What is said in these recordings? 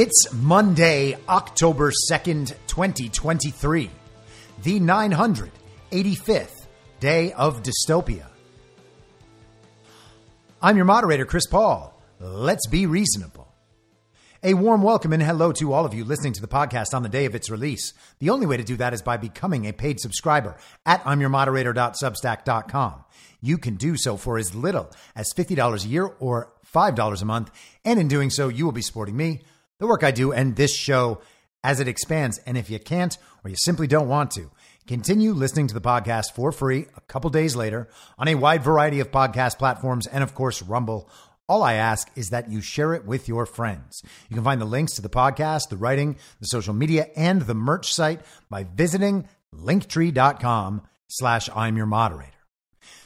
It's Monday, October 2nd, 2023, the 985th day of dystopia. I'm your moderator, Chris Paul. Let's be reasonable. A warm welcome and hello to all of you listening to the podcast on the day of its release. The only way to do that is by becoming a paid subscriber at I'mYourModerator.substack.com. You can do so for as little as $50 a year or $5 a month. And in doing so, you will be supporting me, the work I do, and this show as it expands. And if you can't or you simply don't want to, continue listening to the podcast for free a couple days later on a wide variety of podcast platforms and, of course, Rumble. All I ask is that you share it with your friends. You can find the links to the podcast, the writing, the social media, and the merch site by visiting linktree.com slash I'm your moderator.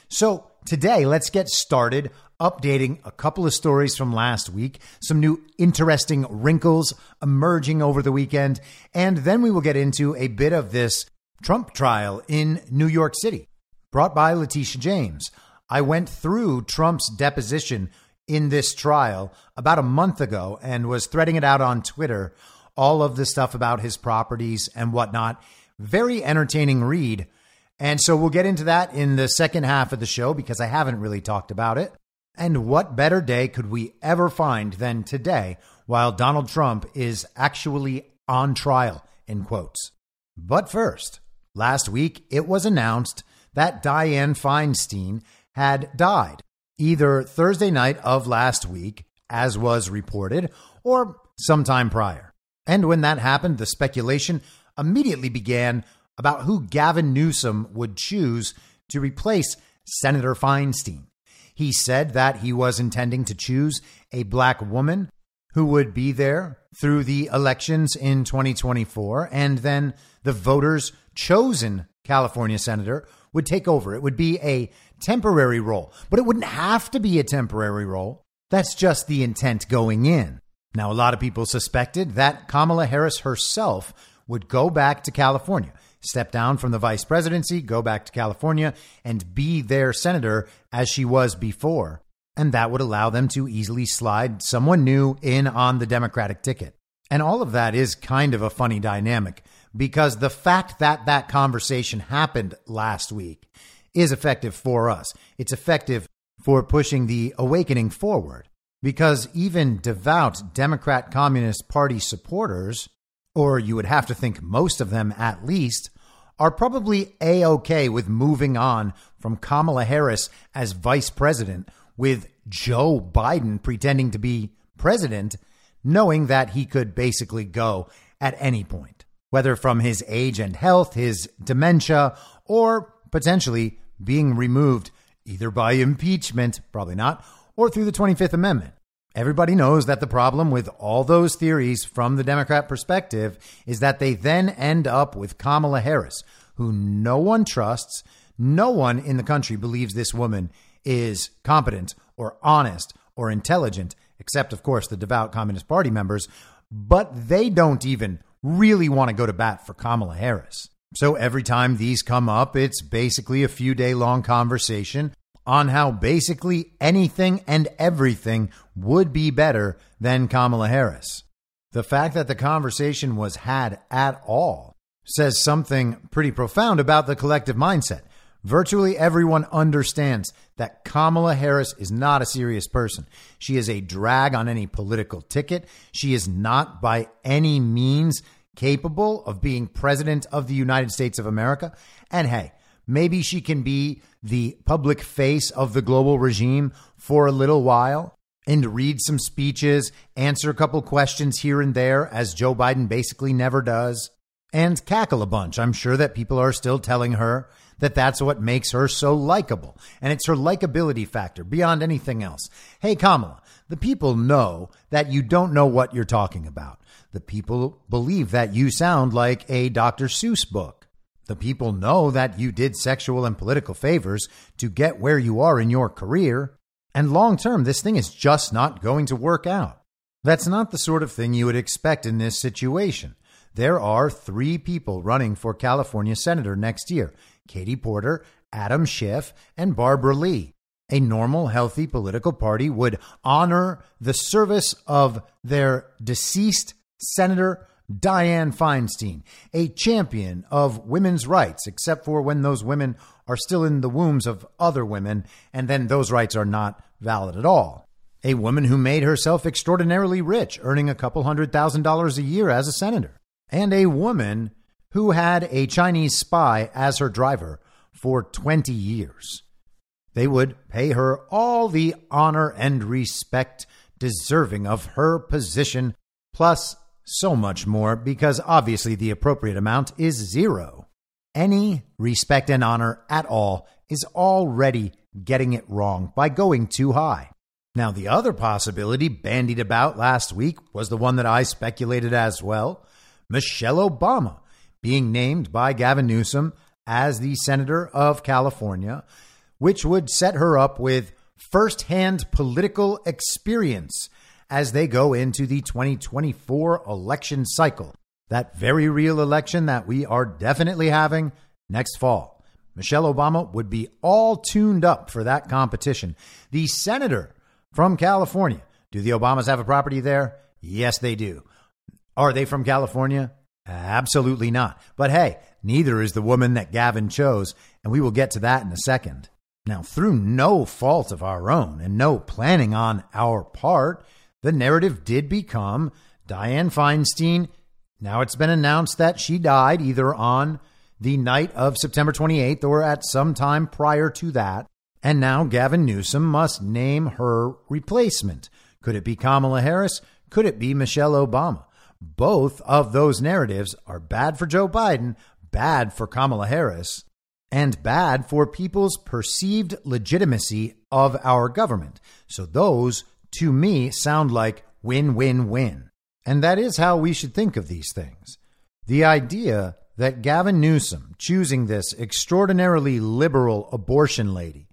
So today, let's get started updating a couple of stories from last week, some new interesting wrinkles emerging over the weekend, and then we will get into a bit of this Trump trial in New York City, brought by Letitia James. I went through Trump's deposition in this trial about a month ago and was threading it out on Twitter, all of the stuff about his properties and whatnot. Very entertaining read. And so we'll get into that in the second half of the show because I haven't really talked about it. And what better day could we ever find than today while Donald Trump is actually on trial, in quotes. But first, last week it was announced that Dianne Feinstein had died either Thursday night of last week, as was reported, or sometime prior. And when that happened, the speculation immediately began about who Gavin Newsom would choose to replace Senator Feinstein. He said that he was intending to choose a black woman who would be there through the elections in 2024, and then the voters' chosen California senator would take over. It would be a temporary role, but it wouldn't have to be a temporary role. That's just the intent going in. Now, a lot of people suspected that Kamala Harris herself would go back to California, step down from the vice presidency, go back to California, and be their senator as she was before. And that would allow them to easily slide someone new in on the Democratic ticket. And all of that is kind of a funny dynamic because the fact that that conversation happened last week is effective for us. It's effective for pushing the awakening forward because even devout Democrat Communist Party supporters, or you would have to think most of them at least, are probably a okay with moving on from Kamala Harris as vice president with Joe Biden pretending to be president, knowing that he could basically go at any point, whether from his age and health, his dementia, or potentially being removed either by impeachment, probably not, or through the 25th Amendment. Everybody knows that the problem with all those theories from the Democrat perspective is that they then end up with Kamala Harris, who no one trusts. No one in the country believes this woman is competent or honest or intelligent, except, of course, the devout Communist Party members. But they don't even really want to go to bat for Kamala Harris. So every time these come up, it's basically a few day long conversation on how basically anything and everything would be better than Kamala Harris. The fact that the conversation was had at all says something pretty profound about the collective mindset. Virtually everyone understands that Kamala Harris is not a serious person. She is a drag on any political ticket. She is not by any means capable of being president of the United States of America. And hey, maybe she can be the public face of the global regime for a little while and read some speeches, answer a couple questions here and there, as Joe Biden basically never does, and cackle a bunch. I'm sure that people are still telling her that that's what makes her so likable. And it's her likability factor beyond anything else. Hey, Kamala, the people know that you don't know what you're talking about. The people believe that you sound like a Dr. Seuss book. The people know that you did sexual and political favors to get where you are in your career, and long term, this thing is just not going to work out. That's not the sort of thing you would expect in this situation. There are three people running for California Senator next year Katie Porter, Adam Schiff, and Barbara Lee. A normal, healthy political party would honor the service of their deceased senator Dianne Feinstein, a champion of women's rights, except for when those women are still in the wombs of other women, and then those rights are not valid at all. A woman who made herself extraordinarily rich, earning a couple hundred thousand dollars a year as a senator. And a woman who had a Chinese spy as her driver for 20 years. They would pay her all the honor and respect deserving of her position, plus so much more because obviously the appropriate amount is zero. Any respect and honor at all is already getting it wrong by going too high. Now, the other possibility bandied about last week was the one that I speculated as well Michelle Obama being named by Gavin Newsom as the Senator of California, which would set her up with firsthand political experience as they go into the 2024 election cycle. That very real election that we are definitely having next fall. Michelle Obama would be all tuned up for that competition. The senator from California. Do the Obamas have a property there? Yes, they do. Are they from California? Absolutely not. But hey, neither is the woman that Gavin chose, and we will get to that in a second. Now, through no fault of our own and no planning on our part, the narrative did become Dianne Feinstein. Now it's been announced that she died either on the night of September 28th or at some time prior to that. And now Gavin Newsom must name her replacement. Could it be Kamala Harris? Could it be Michelle Obama? Both of those narratives are bad for Joe Biden, bad for Kamala Harris, and bad for people's perceived legitimacy of our government. So those to me sound like win, win, win. And that is how we should think of these things. The idea that Gavin Newsom choosing this extraordinarily liberal abortion lady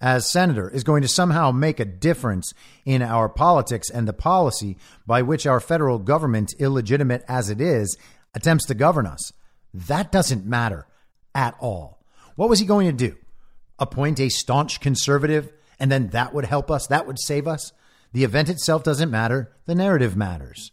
as senator is going to somehow make a difference in our politics and the policy by which our federal government, illegitimate as it is, attempts to govern us. That doesn't matter at all. What was he going to do? Appoint a staunch conservative and then that would help us? That would save us? The event itself doesn't matter. The narrative matters.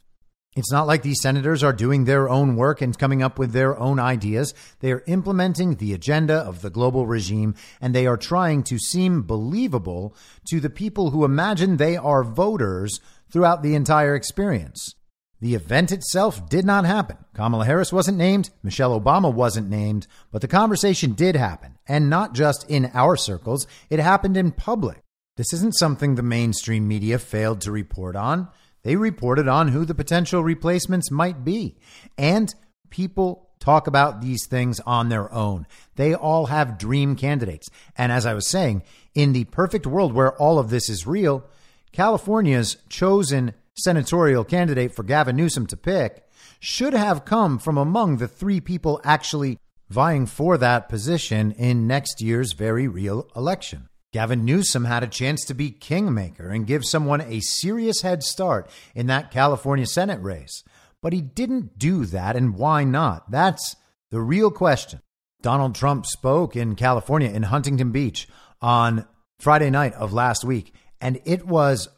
It's not like these senators are doing their own work and coming up with their own ideas. They are implementing the agenda of the global regime and they are trying to seem believable to the people who imagine they are voters throughout the entire experience. The event itself did not happen. Kamala Harris wasn't named, Michelle Obama wasn't named, but the conversation did happen. And not just in our circles, it happened in public. This isn't something the mainstream media failed to report on. They reported on who the potential replacements might be. And people talk about these things on their own. They all have dream candidates. And as I was saying, in the perfect world where all of this is real, California's chosen senatorial candidate for Gavin Newsom to pick should have come from among the three people actually vying for that position in next year's very real election. Gavin Newsom had a chance to be kingmaker and give someone a serious head start in that California Senate race. But he didn't do that, and why not? That's the real question. Donald Trump spoke in California in Huntington Beach on Friday night of last week, and it was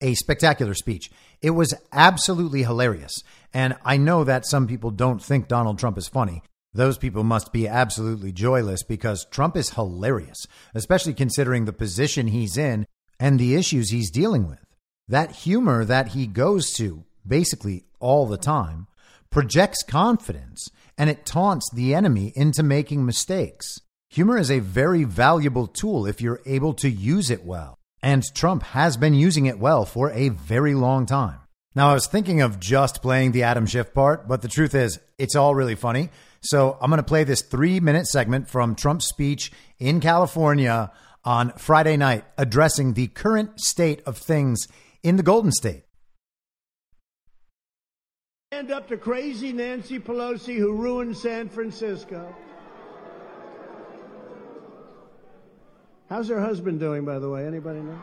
a spectacular speech. It was absolutely hilarious. And I know that some people don't think Donald Trump is funny, those people must be absolutely joyless because Trump is hilarious, especially considering the position he's in and the issues he's dealing with. That humor that he goes to basically all the time projects confidence and it taunts the enemy into making mistakes. Humor is a very valuable tool if you're able to use it well. And Trump has been using it well for a very long time. Now, I was thinking of just playing the Adam Schiff part, but the truth is, it's all really funny. So I'm going to play this three minute segment from Trump's speech in California on Friday night addressing the current state of things in the Golden State. Stand up to crazy Nancy Pelosi who ruined San Francisco. How's her husband doing, by the way? Anybody know?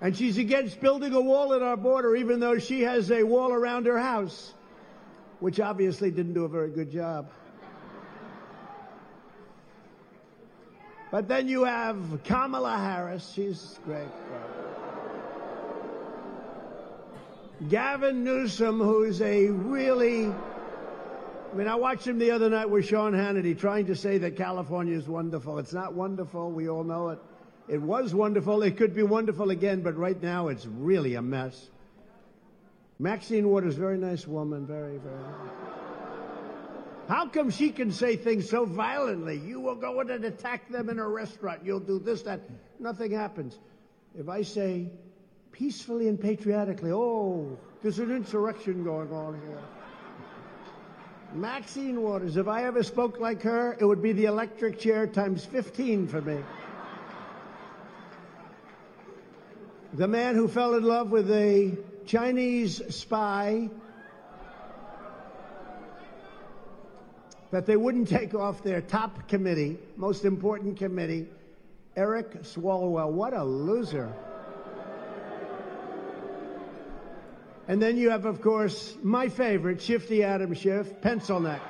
And she's against building a wall at our border, even though she has a wall around her house, which obviously didn't do a very good job. But then you have Kamala Harris. She's great. Gavin Newsom, who's a really. I mean, I watched him the other night with Sean Hannity trying to say that California is wonderful. It's not wonderful. We all know it. It was wonderful. It could be wonderful again, but right now it's really a mess. Maxine Waters, very nice woman, very, very. How come she can say things so violently? You will go in and attack them in a restaurant. You'll do this, that. Nothing happens. If I say peacefully and patriotically, oh, there's an insurrection going on here. Maxine Waters, if I ever spoke like her, it would be the electric chair times 15 for me. The man who fell in love with a Chinese spy that they wouldn't take off their top committee, most important committee, Eric Swalwell. What a loser. And then you have, of course, my favorite, Shifty Adam Schiff, pencil neck.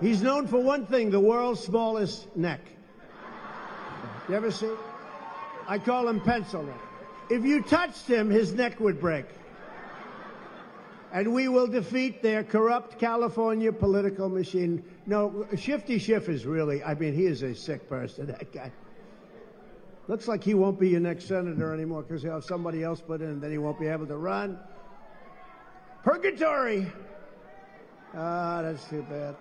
He's known for one thing, the world's smallest neck. You ever see? I call him Pencil Neck. If you touched him, his neck would break. And we will defeat their corrupt California political machine. No, Shifty Schiff is really, I mean, he is a sick person, that guy. Looks like he won't be your next senator anymore because he'll have somebody else put in and then he won't be able to run. Purgatory! Ah, that's too bad.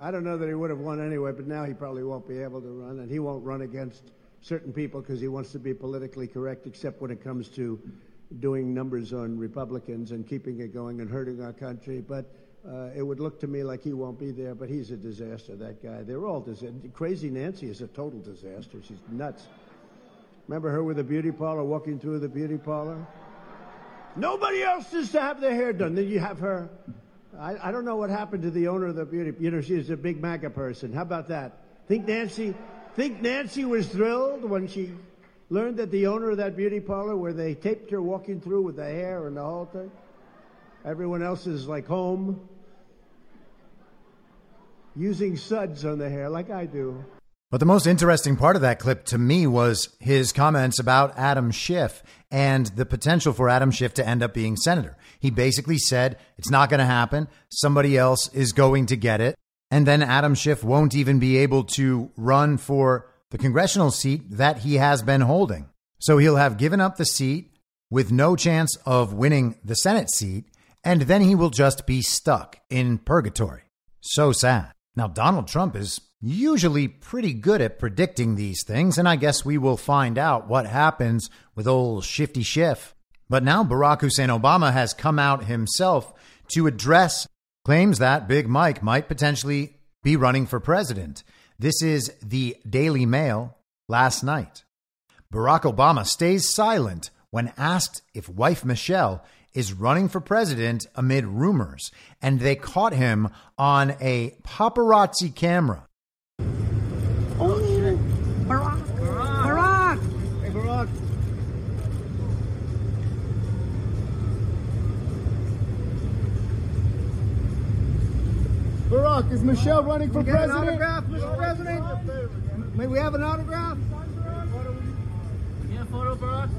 I don't know that he would have won anyway, but now he probably won't be able to run, and he won't run against certain people because he wants to be politically correct, except when it comes to doing numbers on Republicans and keeping it going and hurting our country. But uh, it would look to me like he won't be there, but he's a disaster, that guy. They're all disaster. Crazy Nancy is a total disaster. She's nuts. Remember her with the beauty parlor, walking through the beauty parlor? Nobody else is to have their hair done. Then you have her. I, I don't know what happened to the owner of the beauty. You know, she's a big MAGA person. How about that? Think Nancy? Think Nancy was thrilled when she learned that the owner of that beauty parlor, where they taped her walking through with the hair and the whole thing, everyone else is like home, using suds on the hair like I do. But the most interesting part of that clip to me was his comments about Adam Schiff and the potential for Adam Schiff to end up being senator. He basically said it's not going to happen. Somebody else is going to get it. And then Adam Schiff won't even be able to run for the congressional seat that he has been holding. So he'll have given up the seat with no chance of winning the Senate seat, and then he will just be stuck in purgatory. So sad. Now, Donald Trump is usually pretty good at predicting these things, and I guess we will find out what happens with old Shifty Schiff. But now Barack Hussein Obama has come out himself to address claims that Big Mike might potentially be running for president. This is the Daily Mail last night. Barack Obama stays silent when asked if wife Michelle is running for president amid rumors, and they caught him on a paparazzi camera. Oh, Barack. Barack. Hey, Barack. Barack, is Michelle running for We got an president? autograph, Mr. President? May we have an autograph? Yeah, photo, Barack.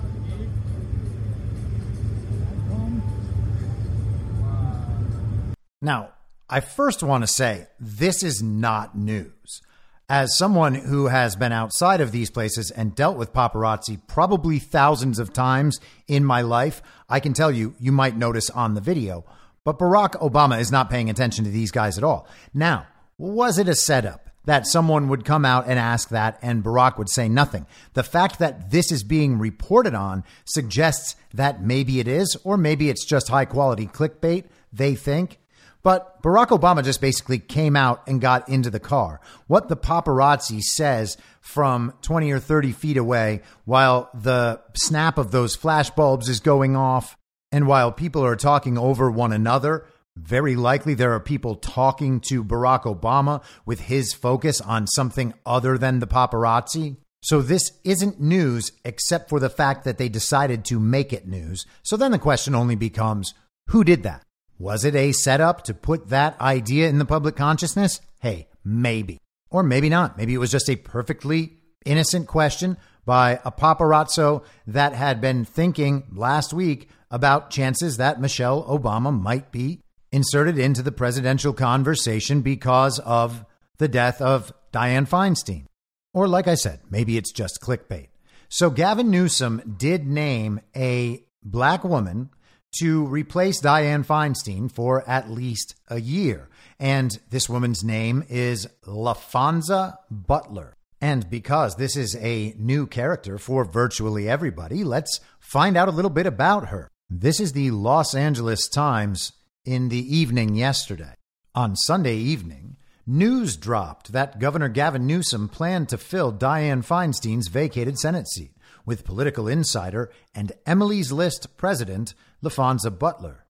Now, I first want to say this is not news. As someone who has been outside of these places and dealt with paparazzi probably thousands of times in my life, I can tell you, you might notice on the video, but Barack Obama is not paying attention to these guys at all. Now, was it a setup that someone would come out and ask that and Barack would say nothing? The fact that this is being reported on suggests that maybe it is, or maybe it's just high quality clickbait, they think. But Barack Obama just basically came out and got into the car. What the paparazzi says from 20 or 30 feet away while the snap of those flash bulbs is going off and while people are talking over one another, very likely there are people talking to Barack Obama with his focus on something other than the paparazzi. So this isn't news except for the fact that they decided to make it news. So then the question only becomes who did that? Was it a setup to put that idea in the public consciousness? Hey, maybe. Or maybe not. Maybe it was just a perfectly innocent question by a paparazzo that had been thinking last week about chances that Michelle Obama might be inserted into the presidential conversation because of the death of Dianne Feinstein. Or, like I said, maybe it's just clickbait. So, Gavin Newsom did name a black woman to replace Dianne Feinstein for at least a year. And this woman's name is LaPhonza Butler. And because this is a new character for virtually everybody, let's find out a little bit about her. This is the Los Angeles Times in the evening yesterday. On Sunday evening, news dropped that Governor Gavin Newsom planned to fill Dianne Feinstein's vacated Senate seat with political insider and Emily's List president LaPhonza Butler.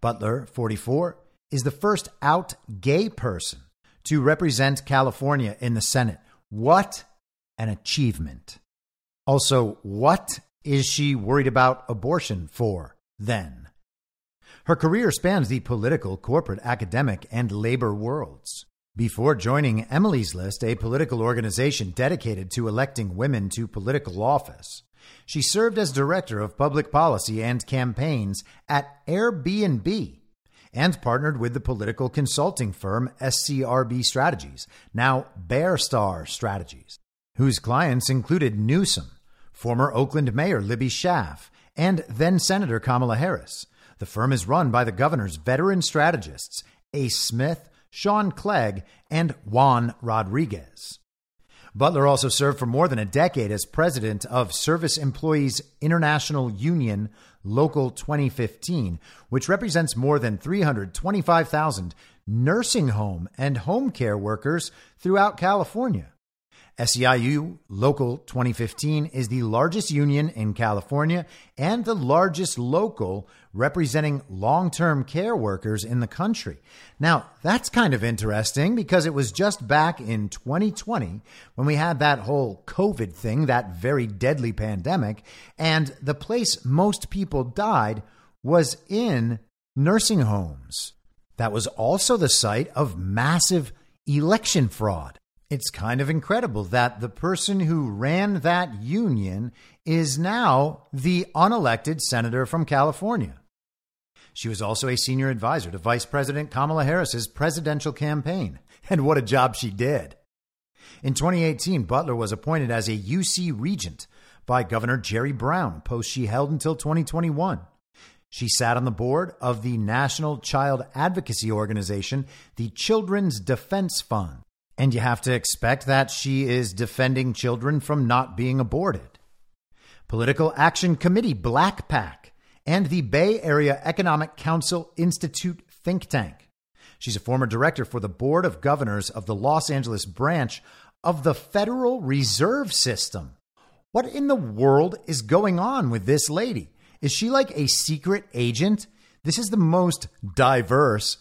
Butler, 44, is the first out gay person to represent California in the Senate. What an achievement. Also, what is she worried about abortion for then? Her career spans the political, corporate, academic, and labor worlds. Before joining Emily's List, a political organization dedicated to electing women to political office, she served as director of public policy and campaigns at Airbnb and partnered with the political consulting firm SCRB Strategies, now Bear Star Strategies, whose clients included Newsom, former Oakland Mayor Libby Schaaf, and then Senator Kamala Harris. The firm is run by the governor's veteran strategists, Ace Smith, Sean Clegg, and Juan Rodriguez. Butler also served for more than a decade as president of Service Employees International Union Local 2015, which represents more than 325,000 nursing home and home care workers throughout California. SEIU Local 2015 is the largest union in California and the largest local representing long term care workers in the country. Now, that's kind of interesting because it was just back in 2020 when we had that whole COVID thing, that very deadly pandemic, and the place most people died was in nursing homes. That was also the site of massive election fraud. It's kind of incredible that the person who ran that union is now the unelected senator from California. She was also a senior advisor to Vice President Kamala Harris's presidential campaign. And what a job she did. In 2018, Butler was appointed as a UC regent by Governor Jerry Brown, post she held until 2021. She sat on the board of the national child advocacy organization, the Children's Defense Fund. And you have to expect that she is defending children from not being aborted. Political Action Committee, Black PAC, and the Bay Area Economic Council Institute think tank. She's a former director for the Board of Governors of the Los Angeles branch of the Federal Reserve System. What in the world is going on with this lady? Is she like a secret agent? This is the most diverse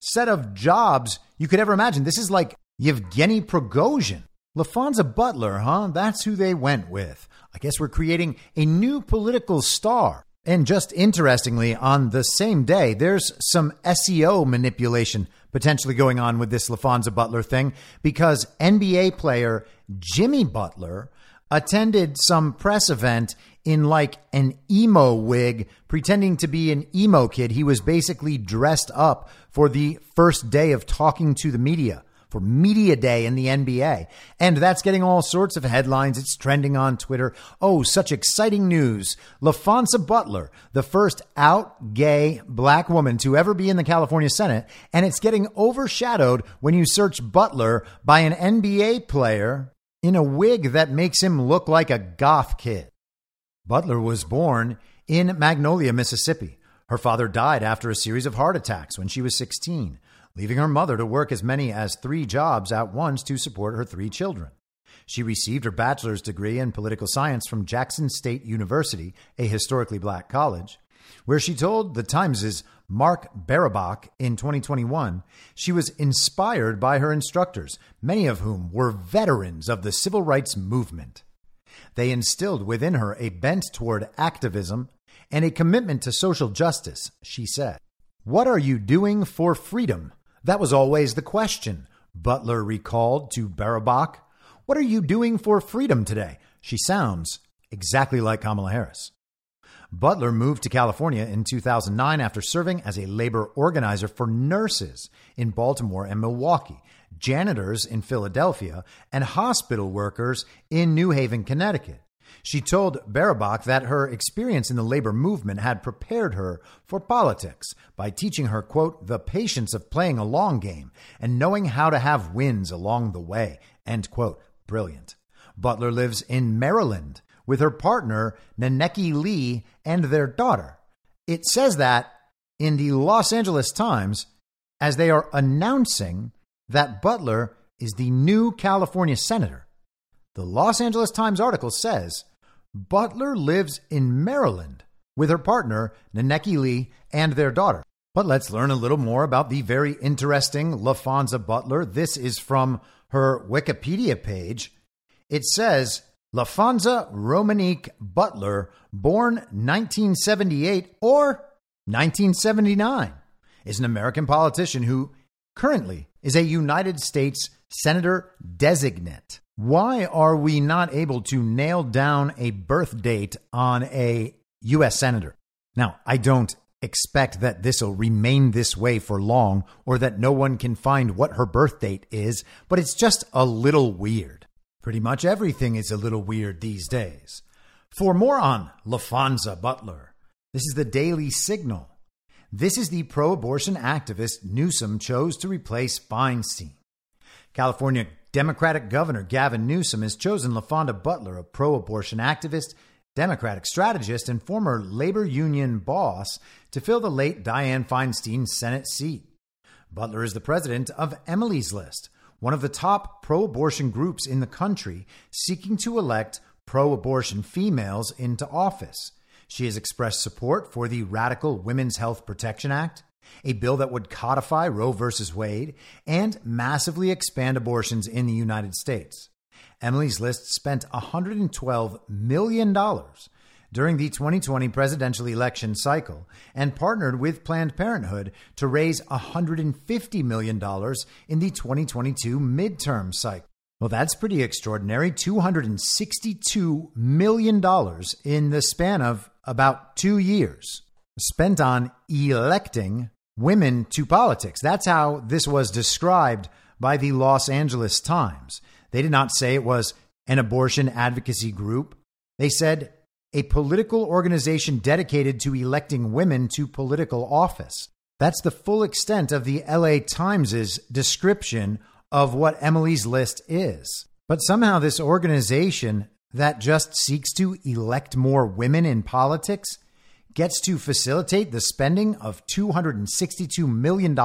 set of jobs you could ever imagine. This is like Yevgeny Prigozhin. LaPhonza Butler, huh? That's who they went with. I guess we're creating a new political star. And just interestingly, on the same day, there's some SEO manipulation potentially going on with this LaPhonza Butler thing because NBA player Jimmy Butler attended some press event in like an emo wig, pretending to be an emo kid. He was basically dressed up for the first day of talking to the media for Media Day in the NBA. And that's getting all sorts of headlines. It's trending on Twitter. Oh, such exciting news. LaPhonza Butler, the first out gay black woman to ever be in the California Senate. And it's getting overshadowed when you search Butler by an NBA player in a wig that makes him look like a goth kid. Butler was born in Magnolia, Mississippi. Her father died after a series of heart attacks when she was 16 leaving her mother to work as many as three jobs at once to support her three children. She received her bachelor's degree in political science from Jackson State University, a historically black college, where she told the Times' Mark Barabak in 2021 she was inspired by her instructors, many of whom were veterans of the civil rights movement. They instilled within her a bent toward activism and a commitment to social justice, she said. What are you doing for freedom? That was always the question, Butler recalled to Barabak. What are you doing for freedom today? She sounds exactly like Kamala Harris. Butler moved to California in 2009 after serving as a labor organizer for nurses in Baltimore and Milwaukee, janitors in Philadelphia, and hospital workers in New Haven, Connecticut. She told Barabak that her experience in the labor movement had prepared her for politics by teaching her, quote, the patience of playing a long game and knowing how to have wins along the way, end quote. Brilliant. Butler lives in Maryland with her partner, Neneki Lee, and their daughter. It says that in the Los Angeles Times as they are announcing that Butler is the new California senator. The Los Angeles Times article says Butler lives in Maryland with her partner, Neneki Lee, and their daughter. But let's learn a little more about the very interesting LaPhonza Butler. This is from her Wikipedia page. It says LaPhonza Romanique Butler, born 1978 or 1979, is an American politician who currently is a United States Senator designate. Why are we not able to nail down a birth date on a U.S. Senator? Now, I don't expect that this will remain this way for long or that no one can find what her birth date is, but it's just a little weird. Pretty much everything is a little weird these days. For more on LaPhonza Butler, this is the Daily Signal. This is the pro abortion activist Newsom chose to replace Feinstein. California Democratic Governor Gavin Newsom has chosen LaFonda Butler, a pro abortion activist, Democratic strategist, and former labor union boss, to fill the late Dianne Feinstein Senate seat. Butler is the president of Emily's List, one of the top pro abortion groups in the country seeking to elect pro abortion females into office. She has expressed support for the radical Women's Health Protection Act, a bill that would codify Roe v. Wade and massively expand abortions in the United States. Emily's List spent $112 million during the 2020 presidential election cycle and partnered with Planned Parenthood to raise $150 million in the 2022 midterm cycle. Well, that's pretty extraordinary. $262 million in the span of about two years spent on electing women to politics. That's how this was described by the Los Angeles Times. They did not say it was an abortion advocacy group. They said a political organization dedicated to electing women to political office. That's the full extent of the LA Times' description of what Emily's List is. But somehow, this organization that just seeks to elect more women in politics gets to facilitate the spending of $262 million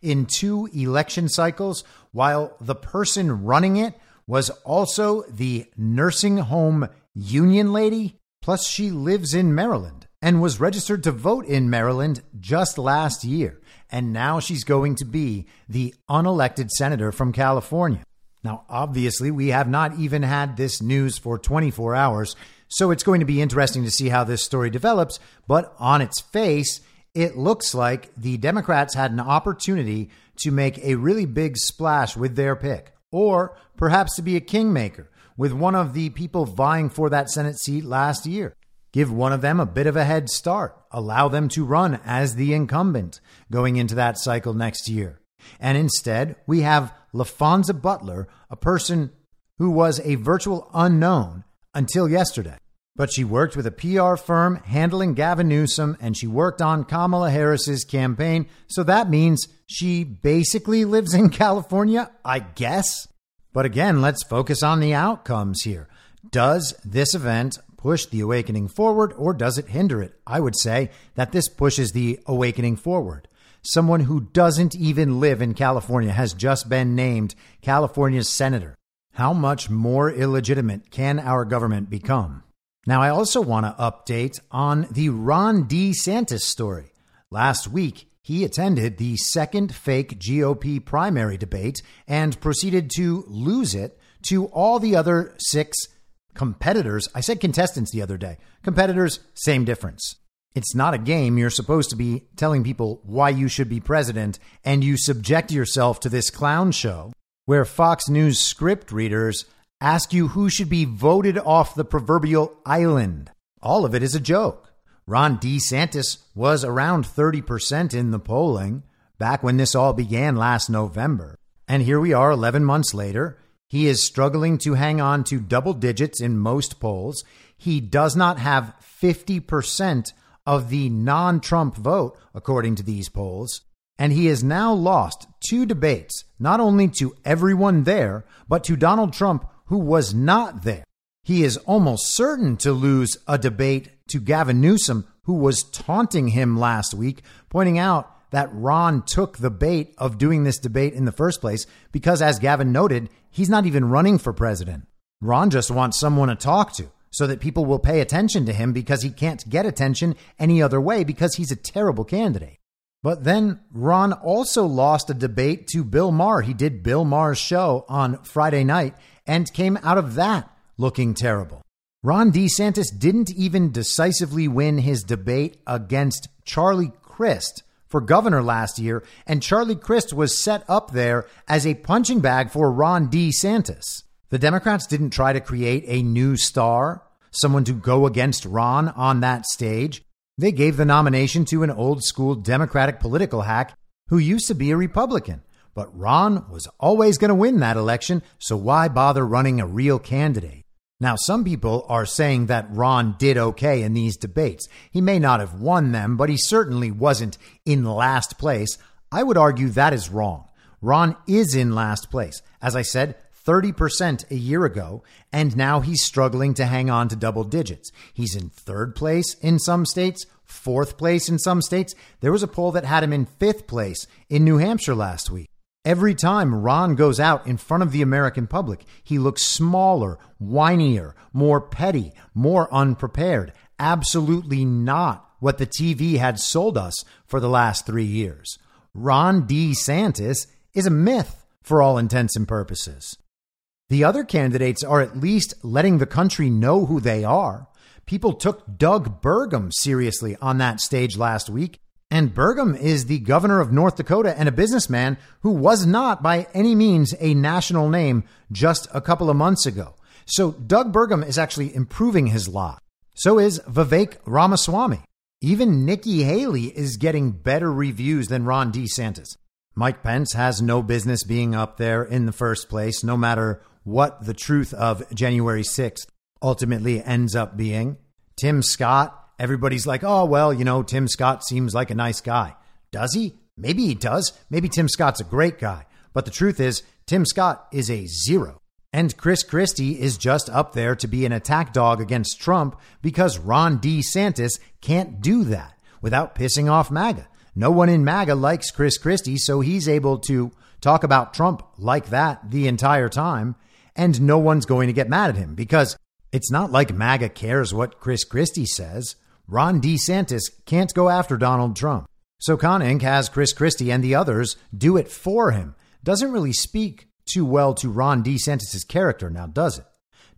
in two election cycles, while the person running it was also the nursing home union lady. Plus, she lives in Maryland and was registered to vote in Maryland just last year and now she's going to be the unelected senator from California. Now, obviously, we have not even had this news for 24 hours, so it's going to be interesting to see how this story develops. But on its face, it looks like the Democrats had an opportunity to make a really big splash with their pick, or perhaps to be a kingmaker with one of the people vying for that Senate seat last year. Give one of them a bit of a head start. Allow them to run as the incumbent going into that cycle next year. And instead, we have LaFonda Butler, a person who was a virtual unknown until yesterday. But she worked with a PR firm handling Gavin Newsom and she worked on Kamala Harris's campaign. So that means she basically lives in California, I guess. But again, let's focus on the outcomes here. Does this event push the awakening forward or does it hinder it? I would say that this pushes the awakening forward. Someone who doesn't even live in California has just been named California's senator. How much more illegitimate can our government become? Now, I also want to update on the Ron DeSantis story. Last week, he attended the second fake GOP primary debate and proceeded to lose it to all the other six competitors. I said contestants the other day. Competitors, same difference. It's not a game. You're supposed to be telling people why you should be president, and you subject yourself to this clown show where Fox News script readers ask you who should be voted off the proverbial island. All of it is a joke. Ron DeSantis was around 30% in the polling back when this all began last November. And here we are 11 months later. He is struggling to hang on to double digits in most polls. He does not have 50% of the non Trump vote, according to these polls. And he has now lost two debates, not only to everyone there, but to Donald Trump, who was not there. He is almost certain to lose a debate to Gavin Newsom, who was taunting him last week, pointing out that Ron took the bait of doing this debate in the first place because, as Gavin noted, he's not even running for president. Ron just wants someone to talk to so that people will pay attention to him because he can't get attention any other way because he's a terrible candidate. But then Ron also lost a debate to Bill Maher. He did Bill Maher's show on Friday night and came out of that looking terrible. Ron DeSantis didn't even decisively win his debate against Charlie Crist, for governor last year, and Charlie Crist was set up there as a punching bag for Ron DeSantis. The Democrats didn't try to create a new star, someone to go against Ron on that stage. They gave the nomination to an old school Democratic political hack who used to be a Republican. But Ron was always going to win that election, so why bother running a real candidate? Now, some people are saying that Ron did okay in these debates. He may not have won them, but he certainly wasn't in last place. I would argue that is wrong. Ron is in last place. As I said, 30% a year ago, and now he's struggling to hang on to double digits. He's in third place in some states, fourth place in some states. There was a poll that had him in fifth place in New Hampshire last week. Every time Ron goes out in front of the American public, he looks smaller, whinier, more petty, more unprepared. Absolutely not what the TV had sold us for the last three years. Ron DeSantis is a myth for all intents and purposes. The other candidates are at least letting the country know who they are. People took Doug Burgum seriously on that stage last week. And Burgum is the governor of North Dakota and a businessman who was not by any means a national name just a couple of months ago. So Doug Burgum is actually improving his lot. So is Vivek Ramaswamy. Even Nikki Haley is getting better reviews than Ron DeSantis. Mike Pence has no business being up there in the first place, no matter what the truth of January 6th ultimately ends up being. Tim Scott, everybody's like, oh, well, you know, Tim Scott seems like a nice guy. Does he? Maybe he does. Maybe Tim Scott's a great guy. But the truth is, Tim Scott is a zero. And Chris Christie is just up there to be an attack dog against Trump because Ron DeSantis can't do that without pissing off MAGA. No one in MAGA likes Chris Christie, so he's able to talk about Trump like that the entire time, and no one's going to get mad at him because it's not like MAGA cares what Chris Christie says. Ron DeSantis can't go after Donald Trump. So Con Inc. has Chris Christie and the others do it for him. Doesn't really speak too well to Ron DeSantis' character now, does it?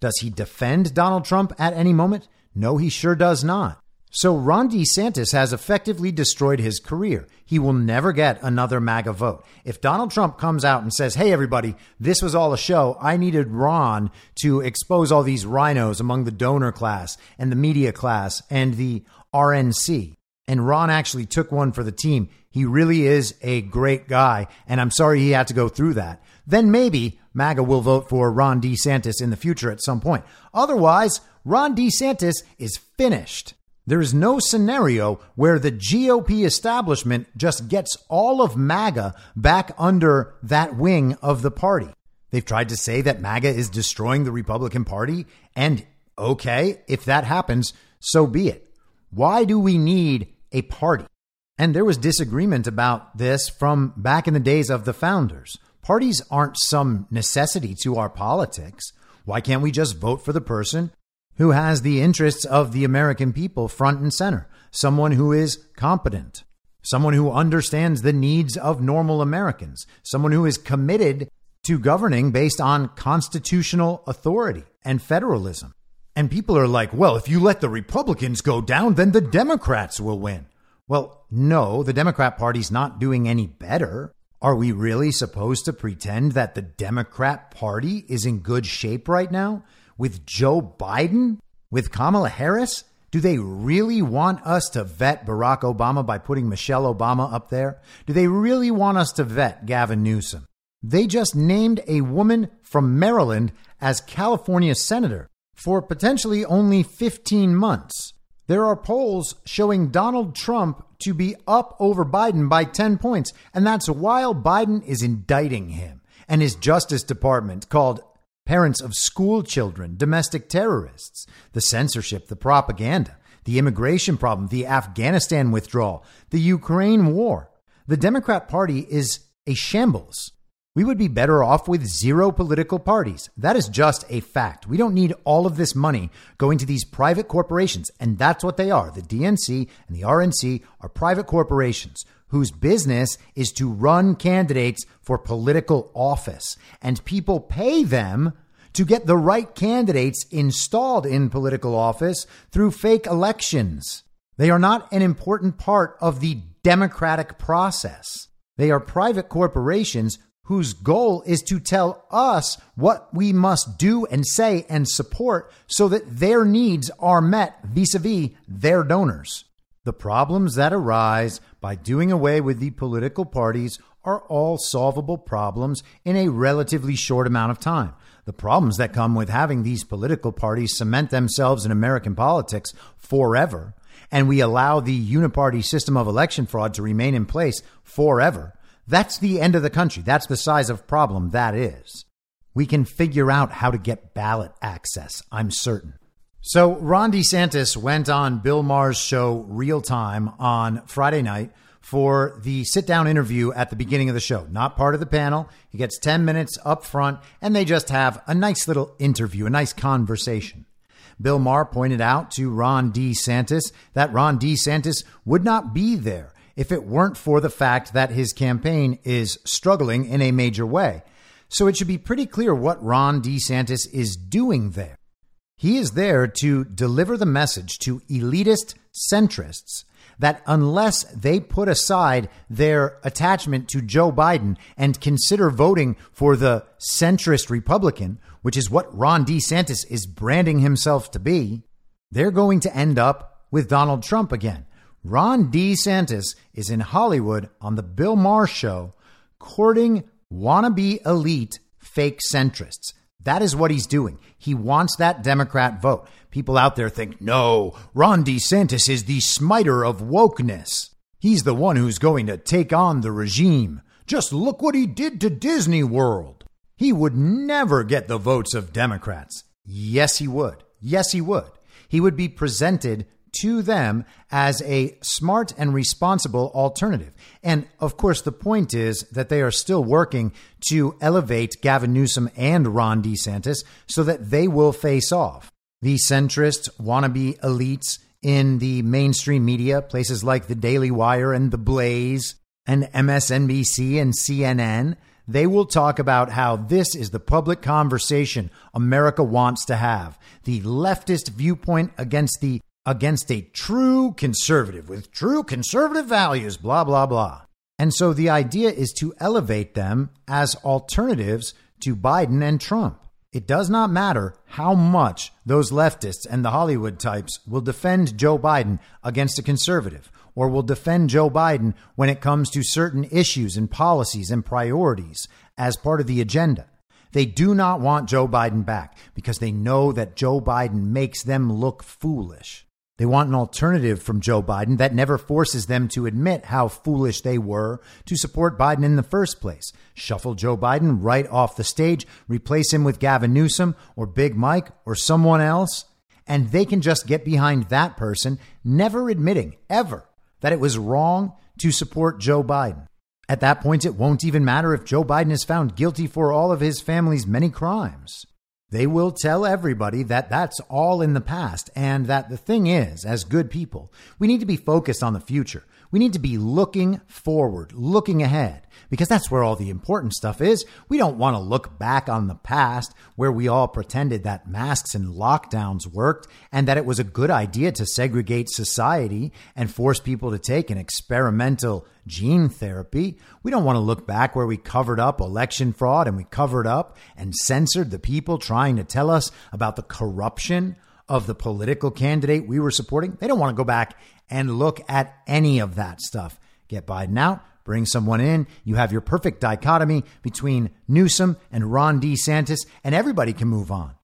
Does he defend Donald Trump at any moment? No, he sure does not. So Ron DeSantis has effectively destroyed his career. He will never get another MAGA vote. If Donald Trump comes out and says, Hey, everybody, this was all a show. I needed Ron to expose all these rhinos among the donor class and the media class and the RNC. And Ron actually took one for the team. He really is a great guy. And I'm sorry he had to go through that then maybe MAGA will vote for Ron DeSantis in the future at some point. Otherwise, Ron DeSantis is finished. There is no scenario where the GOP establishment just gets all of MAGA back under that wing of the party. They've tried to say that MAGA is destroying the Republican Party, and okay, if that happens, so be it. Why do we need a party? And there was disagreement about this from back in the days of the founders. Parties aren't some necessity to our politics. Why can't we just vote for the person who has the interests of the American people front and center? Someone who is competent, someone who understands the needs of normal Americans, someone who is committed to governing based on constitutional authority and federalism. And people are like, well, if you let the Republicans go down, then the Democrats will win. Well, no, the Democrat Party's not doing any better. Are we really supposed to pretend that the Democrat Party is in good shape right now? With Joe Biden? With Kamala Harris? Do they really want us to vet Barack Obama by putting Michelle Obama up there? Do they really want us to vet Gavin Newsom? They just named a woman from Maryland as California senator for potentially only 15 months. There are polls showing Donald Trump to be up over Biden by 10 points, and that's while Biden is indicting him and his Justice Department called parents of school children domestic terrorists, the censorship, the propaganda, the immigration problem, the Afghanistan withdrawal, the Ukraine war. The Democrat Party is a shambles. We would be better off with zero political parties. That is just a fact. We don't need all of this money going to these private corporations. And that's what they are. The DNC and the RNC are private corporations whose business is to run candidates for political office. And people pay them to get the right candidates installed in political office through fake elections. They are not an important part of the democratic process. They are private corporations whose goal is to tell us what we must do and say and support so that their needs are met vis a vis their donors. The problems that arise by doing away with the political parties are all solvable problems in a relatively short amount of time. The problems that come with having these political parties cement themselves in American politics forever, and we allow the uniparty system of election fraud to remain in place forever that's the end of the country. That's the size of problem that is. we can figure out how to get ballot access, I'm certain. So, Ron DeSantis went on Bill Maher's show Real Time on Friday night for the sit down interview at the beginning of the show. Not part of the panel. He gets 10 minutes up front, and they just have a nice little interview, a nice conversation. Bill Maher pointed out to Ron DeSantis that Ron DeSantis would not be there if it weren't for the fact that his campaign is struggling in a major way. So it should be pretty clear what Ron DeSantis is doing there. He is there to deliver the message to elitist centrists that unless they put aside their attachment to Joe Biden and consider voting for the centrist Republican, which is what Ron DeSantis is branding himself to be, they're going to end up with Donald Trump again. Ron DeSantis is in Hollywood on the Bill Maher show courting wannabe elite fake centrists. That is what he's doing. He wants that Democrat vote. People out there think, no, Ron DeSantis is the smiter of wokeness. He's the one who's going to take on the regime. Just look what he did to Disney World. He would never get the votes of Democrats. Yes, he would. Yes, he would. He would be presented to them as a smart and responsible alternative. And of course, the point is that they are still working to elevate Gavin Newsom and Ron DeSantis so that they will face off. The centrist wannabe elites in the mainstream media, places like the Daily Wire and the Blaze and MSNBC and CNN, they will talk about how this is the public conversation America wants to have. The leftist viewpoint against the against a true conservative with true conservative values, blah, blah, blah. And so the idea is to elevate them as alternatives to Biden and Trump. It does not matter how much those leftists and the Hollywood types will defend Joe Biden against a conservative or will defend Joe Biden when it comes to certain issues and policies and priorities as part of the agenda. They do not want Joe Biden back because they know that Joe Biden makes them look foolish. They want an alternative from Joe Biden that never forces them to admit how foolish they were to support Biden in the first place. Shuffle Joe Biden right off the stage, replace him with Gavin Newsom or Big Mike or someone else, and they can just get behind that person, never admitting ever that it was wrong to support Joe Biden. At that point, it won't even matter if Joe Biden is found guilty for all of his family's many crimes. They will tell everybody that that's all in the past and that the thing is, as good people, we need to be focused on the future. We need to be looking forward, looking ahead, because that's where all the important stuff is. We don't want to look back on the past where we all pretended that masks and lockdowns worked and that it was a good idea to segregate society and force people to take an experimental gene therapy. We don't want to look back where we covered up election fraud and we covered up and censored the people trying to tell us about the corruption of the political candidate we were supporting. They don't want to go back and look at any of that stuff. Get Biden out, bring someone in. You have your perfect dichotomy between Newsom and Ron DeSantis, and everybody can move on.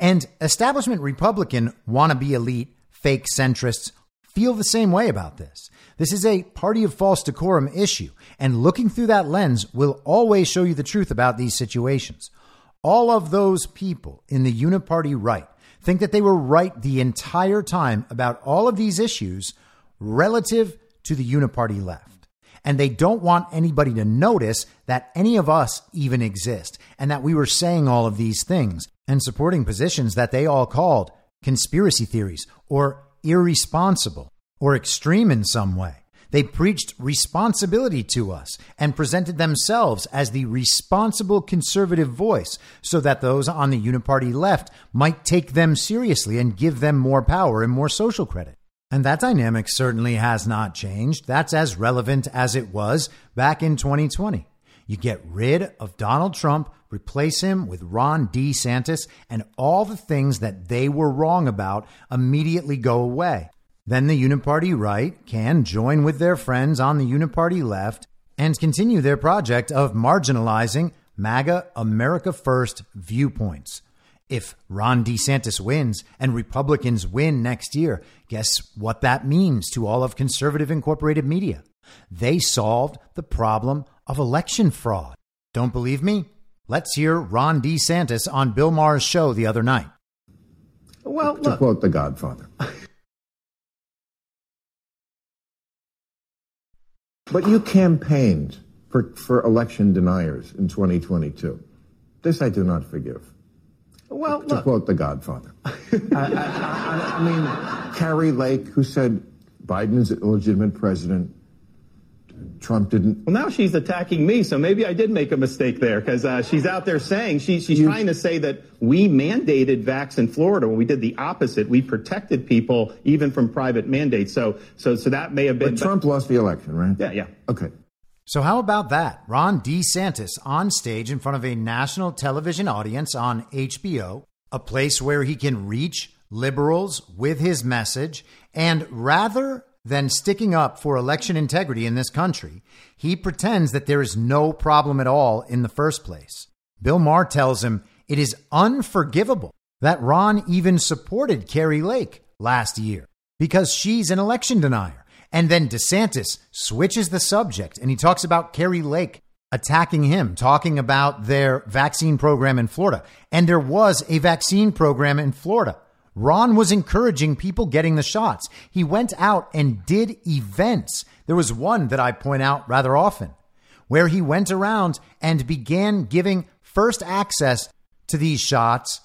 And establishment Republican wannabe elite, fake centrists feel the same way about this. This is a party of false decorum issue, and looking through that lens will always show you the truth about these situations. All of those people in the uniparty right think that they were right the entire time about all of these issues relative to the uniparty left. And they don't want anybody to notice that any of us even exist and that we were saying all of these things and supporting positions that they all called conspiracy theories or irresponsible or extreme in some way. They preached responsibility to us and presented themselves as the responsible conservative voice so that those on the uniparty left might take them seriously and give them more power and more social credit. And that dynamic certainly has not changed. That's as relevant as it was back in 2020. You get rid of Donald Trump, replace him with Ron DeSantis, and all the things that they were wrong about immediately go away. Then the Uniparty right can join with their friends on the Uniparty left and continue their project of marginalizing MAGA America First viewpoints. If Ron DeSantis wins and Republicans win next year, guess what that means to all of conservative incorporated media? They solved the problem of election fraud. Don't believe me? Let's hear Ron DeSantis on Bill Maher's show the other night. Well, to quote The Godfather. but you campaigned for, for election deniers in 2022. This I do not forgive. Well, to look. quote The Godfather. I, I, I, I mean, Kari Lake, who said Biden is an illegitimate president. Trump didn't. Well, now she's attacking me, so maybe I did make a mistake there because uh, she's out there saying she, she's you, trying to say that we mandated vax in Florida when we did the opposite. We protected people even from private mandates. So, so, so that may have been. But Trump but, lost the election, right? Yeah, yeah. Okay. So how about that? Ron DeSantis on stage in front of a national television audience on HBO, a place where he can reach liberals with his message, and rather than sticking up for election integrity in this country, he pretends that there is no problem at all in the first place. Bill Maher tells him it is unforgivable that Ron even supported Kari Lake last year because she's an election denier. And then DeSantis switches the subject and he talks about Kari Lake attacking him, talking about their vaccine program in Florida. And there was a vaccine program in Florida. Ron was encouraging people getting the shots. He went out and did events. There was one that I point out rather often where he went around and began giving first access to these shots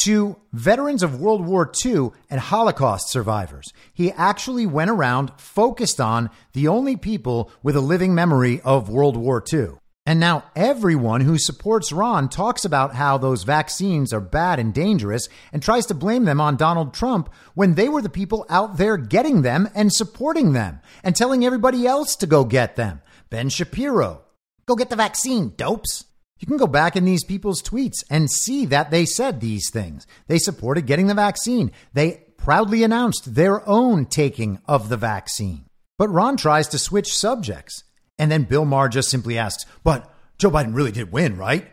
to veterans of World War II and Holocaust survivors. He actually went around focused on the only people with a living memory of World War II. And now everyone who supports Ron talks about how those vaccines are bad and dangerous and tries to blame them on Donald Trump when they were the people out there getting them and supporting them and telling everybody else to go get them. Ben Shapiro, go get the vaccine, dopes. You can go back in these people's tweets and see that they said these things. They supported getting the vaccine. They proudly announced their own taking of the vaccine. But Ron tries to switch subjects. And then Bill Maher just simply asks, But Joe Biden really did win, right?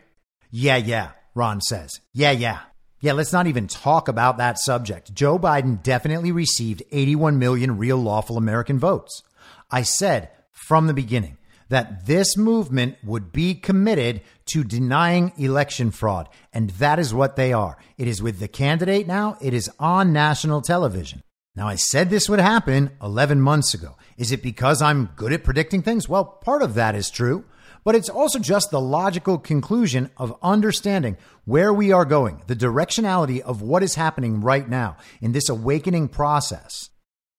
Yeah, yeah, Ron says. Yeah, yeah. Yeah, let's not even talk about that subject. Joe Biden definitely received 81 million real lawful American votes. I said from the beginning that this movement would be committed to denying election fraud. And that is what they are. It is with the candidate now, it is on national television. Now, I said this would happen 11 months ago. Is it because I'm good at predicting things? Well, part of that is true, but it's also just the logical conclusion of understanding where we are going, the directionality of what is happening right now in this awakening process.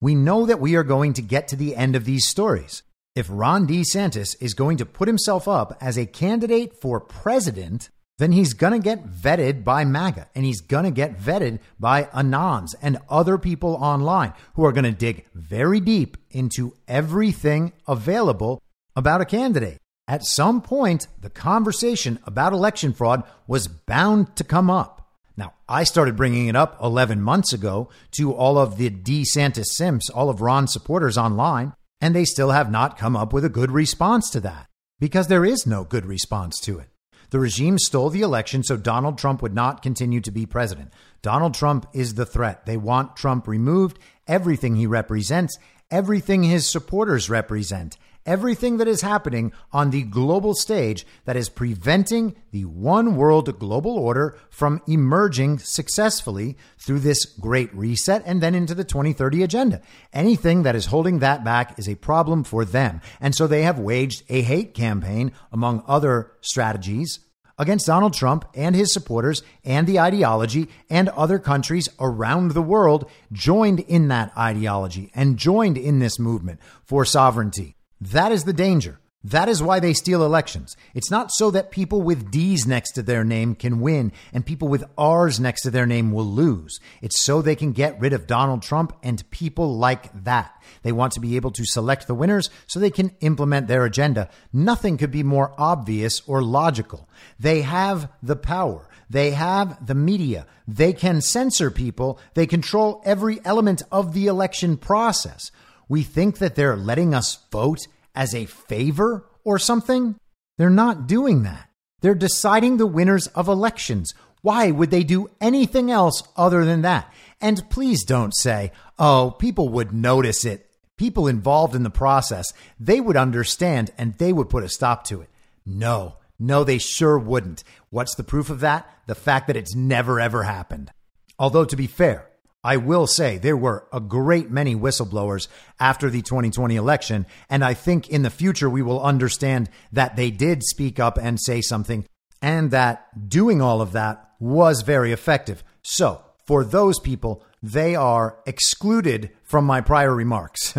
We know that we are going to get to the end of these stories. If Ron DeSantis is going to put himself up as a candidate for president, then he's going to get vetted by MAGA and he's going to get vetted by Anons and other people online who are going to dig very deep into everything available about a candidate. At some point, the conversation about election fraud was bound to come up. Now, I started bringing it up 11 months ago to all of the DeSantis Simps, all of Ron's supporters online, and they still have not come up with a good response to that because there is no good response to it. The regime stole the election so Donald Trump would not continue to be president. Donald Trump is the threat. They want Trump removed, everything he represents, everything his supporters represent, everything that is happening on the global stage that is preventing the one world global order from emerging successfully through this great reset and then into the 2030 agenda. Anything that is holding that back is a problem for them. And so they have waged a hate campaign, among other strategies, against Donald Trump and his supporters and the ideology, and other countries around the world joined in that ideology and joined in this movement for sovereignty. That is the danger. That is why they steal elections. It's not so that people with D's next to their name can win and people with R's next to their name will lose. It's so they can get rid of Donald Trump and people like that. They want to be able to select the winners so they can implement their agenda. Nothing could be more obvious or logical. They have the power. They have the media. They can censor people. They control every element of the election process. We think that they're letting us vote as a favor or something. They're not doing that. They're deciding the winners of elections. Why would they do anything else other than that? And please don't say, oh, people would notice it. People involved in the process, they would understand and they would put a stop to it. No, No, they sure wouldn't. What's the proof of that? The fact that it's never ever happened. Although, to be fair, I will say there were a great many whistleblowers after the 2020 election. And I think in the future, we will understand that they did speak up and say something and that doing all of that was very effective. So for those people, they are excluded from my prior remarks.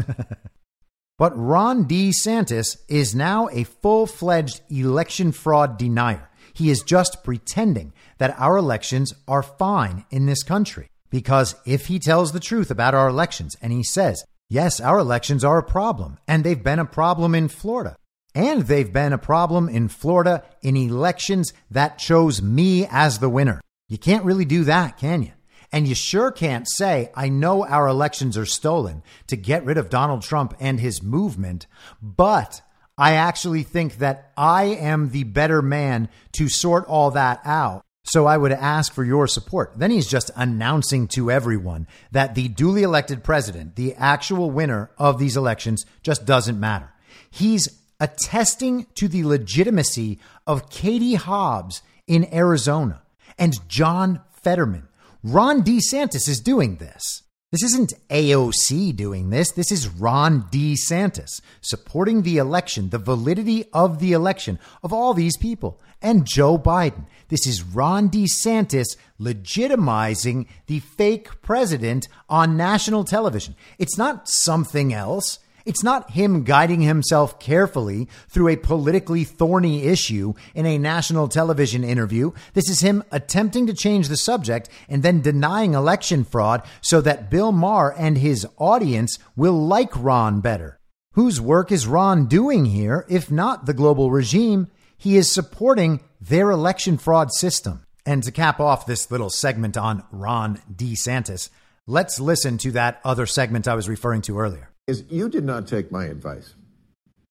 but Ron DeSantis is now a full fledged election fraud denier. He is just pretending that our elections are fine in this country. Because if he tells the truth about our elections and he says, yes, our elections are a problem, and they've been a problem in Florida, and they've been a problem in Florida in elections that chose me as the winner. You can't really do that, can you? And you sure can't say, I know our elections are stolen to get rid of Donald Trump and his movement, but I actually think that I am the better man to sort all that out. So I would ask for your support. Then he's just announcing to everyone that the duly elected president, the actual winner of these elections, just doesn't matter. He's attesting to the legitimacy of Katie Hobbs in Arizona and John Fetterman. Ron DeSantis is doing this. This isn't AOC doing this. This is Ron DeSantis supporting the election, the validity of the election of all these people, and Joe Biden. This is Ron DeSantis legitimizing the fake president on national television. It's not something else. It's not him guiding himself carefully through a politically thorny issue in a national television interview. This is him attempting to change the subject and then denying election fraud so that Bill Maher and his audience will like Ron better. Whose work is Ron doing here, if not the global regime? He is supporting their election fraud system. And to cap off this little segment on Ron DeSantis, let's listen to that other segment I was referring to earlier is you did not take my advice.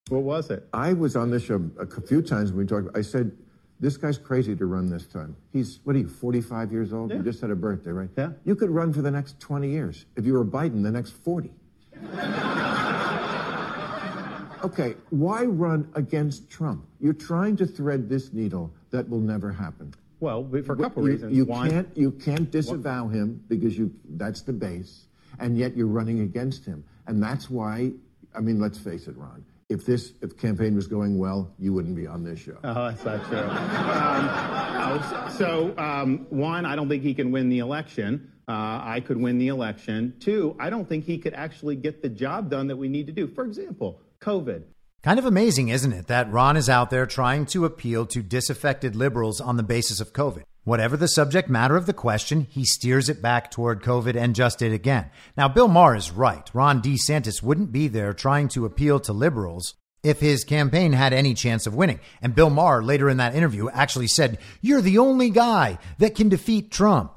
What was it? I was on this show a few times when we talked. I said, this guy's crazy to run this time. He's, what are you, 45 years old? Yeah. You just had a birthday, right? Yeah. You could run for the next 20 years. If you were Biden, the next 40. okay, why run against Trump? You're trying to thread this needle that will never happen. Well, for a couple you, reasons. You One, can't you can't disavow him because you that's the base, and yet you're running against him. And that's why, I mean, let's face it, Ron. If this if campaign was going well, you wouldn't be on this show. Oh, that's not true. um, so, um, one, I don't think he can win the election. Uh, I could win the election. Two, I don't think he could actually get the job done that we need to do. For example, COVID. Kind of amazing, isn't it, that Ron is out there trying to appeal to disaffected liberals on the basis of COVID. Whatever the subject matter of the question, he steers it back toward COVID and just it again. Now, Bill Maher is right. Ron DeSantis wouldn't be there trying to appeal to liberals if his campaign had any chance of winning. And Bill Maher, later in that interview, actually said, You're the only guy that can defeat Trump.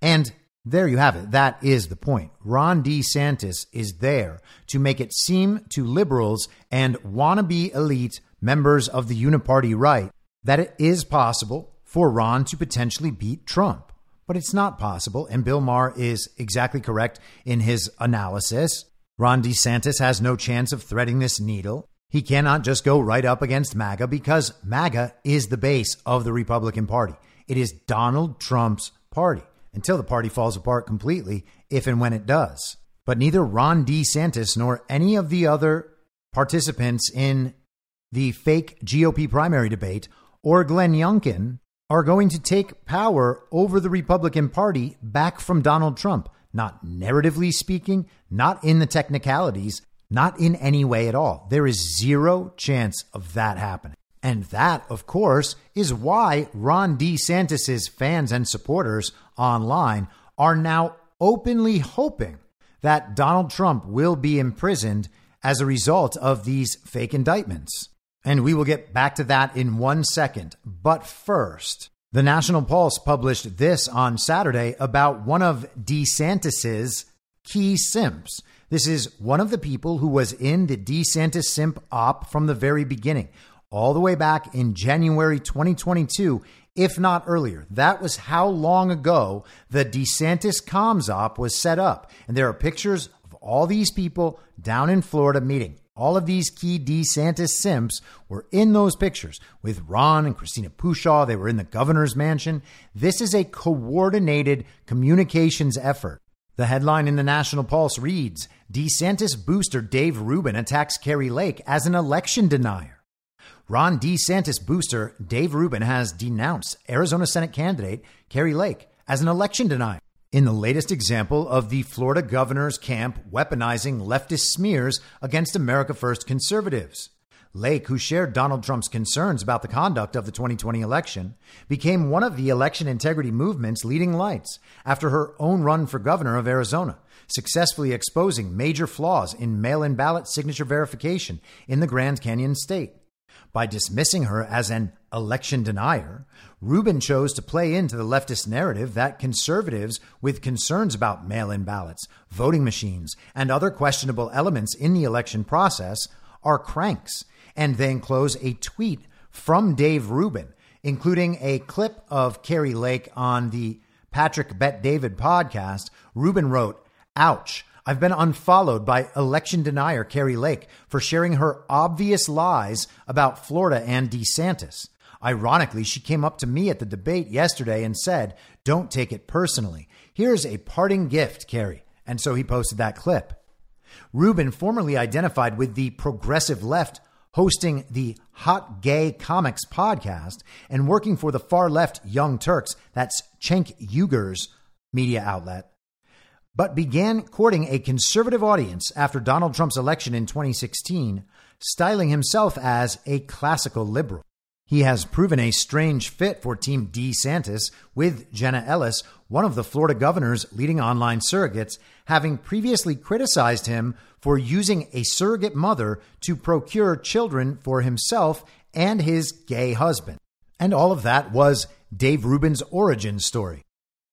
And there you have it. That is the point. Ron DeSantis is there to make it seem to liberals and wannabe elite members of the uniparty right that it is possible for Ron to potentially beat Trump. But it's not possible, and Bill Maher is exactly correct in his analysis. Ron DeSantis has no chance of threading this needle. He cannot just go right up against MAGA because MAGA is the base of the Republican Party. It is Donald Trump's party until the party falls apart completely, if and when it does. But neither Ron DeSantis nor any of the other participants in the fake GOP primary debate or Glenn Youngkin are going to take power over the Republican Party back from Donald Trump. Not narratively speaking, not in the technicalities, not in any way at all. There is zero chance of that happening. And that, of course, is why Ron DeSantis' fans and supporters online are now openly hoping that Donald Trump will be imprisoned as a result of these fake indictments. And we will get back to that in one second. But first, the National Pulse published this on Saturday about one of DeSantis's key simps. This is one of the people who was in the DeSantis simp op from the very beginning, all the way back in January 2022, if not earlier. That was how long ago the DeSantis comms op was set up. And there are pictures of all these people down in Florida meeting all of these key DeSantis simps were in those pictures with Ron and Christina Pushaw. They were in the governor's mansion. This is a coordinated communications effort. The headline in the National Pulse reads DeSantis booster Dave Rubin attacks Kari Lake as an election denier. Ron DeSantis booster Dave Rubin has denounced Arizona Senate candidate Kari Lake as an election denier. In the latest example of the Florida governor's camp weaponizing leftist smears against America First conservatives. Lake, who shared Donald Trump's concerns about the conduct of the 2020 election, became one of the election integrity movement's leading lights after her own run for governor of Arizona, successfully exposing major flaws in mail in ballot signature verification in the Grand Canyon state. By dismissing her as an election denier, Rubin chose to play into the leftist narrative that conservatives with concerns about mail in ballots, voting machines, and other questionable elements in the election process are cranks, and then close a tweet from Dave Rubin, including a clip of Kari Lake on the Patrick Bet David podcast. Rubin wrote, Ouch. I've been unfollowed by election denier Kari Lake for sharing her obvious lies about Florida and DeSantis. Ironically, she came up to me at the debate yesterday and said, Don't take it personally. Here's a parting gift, Kari. And so he posted that clip. Rubin, formerly identified with the progressive left, hosting the Hot Gay Comics podcast and working for the far left Young Turks, that's Cenk Uygur's media outlet, but began courting a conservative audience after Donald Trump's election in 2016, styling himself as a classical liberal. He has proven a strange fit for Team DeSantis with Jenna Ellis, one of the Florida governor's leading online surrogates, having previously criticized him for using a surrogate mother to procure children for himself and his gay husband. And all of that was Dave Rubin's origin story.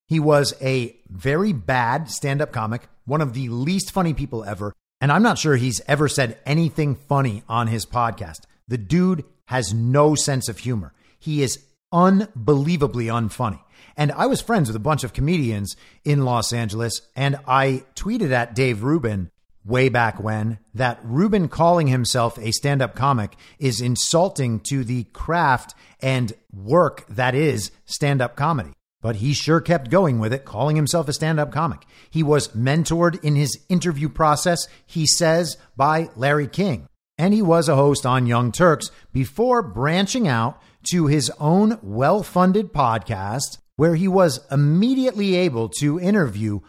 He was a very bad stand up comic, one of the least funny people ever. And I'm not sure he's ever said anything funny on his podcast. The dude has no sense of humor. He is unbelievably unfunny. And I was friends with a bunch of comedians in Los Angeles, and I tweeted at Dave Rubin way back when that Rubin calling himself a stand up comic is insulting to the craft and work that is stand up comedy. But he sure kept going with it, calling himself a stand up comic. He was mentored in his interview process, he says, by Larry King and he was a host on Young Turks before branching out to his own well funded podcast, where he was immediately able to interview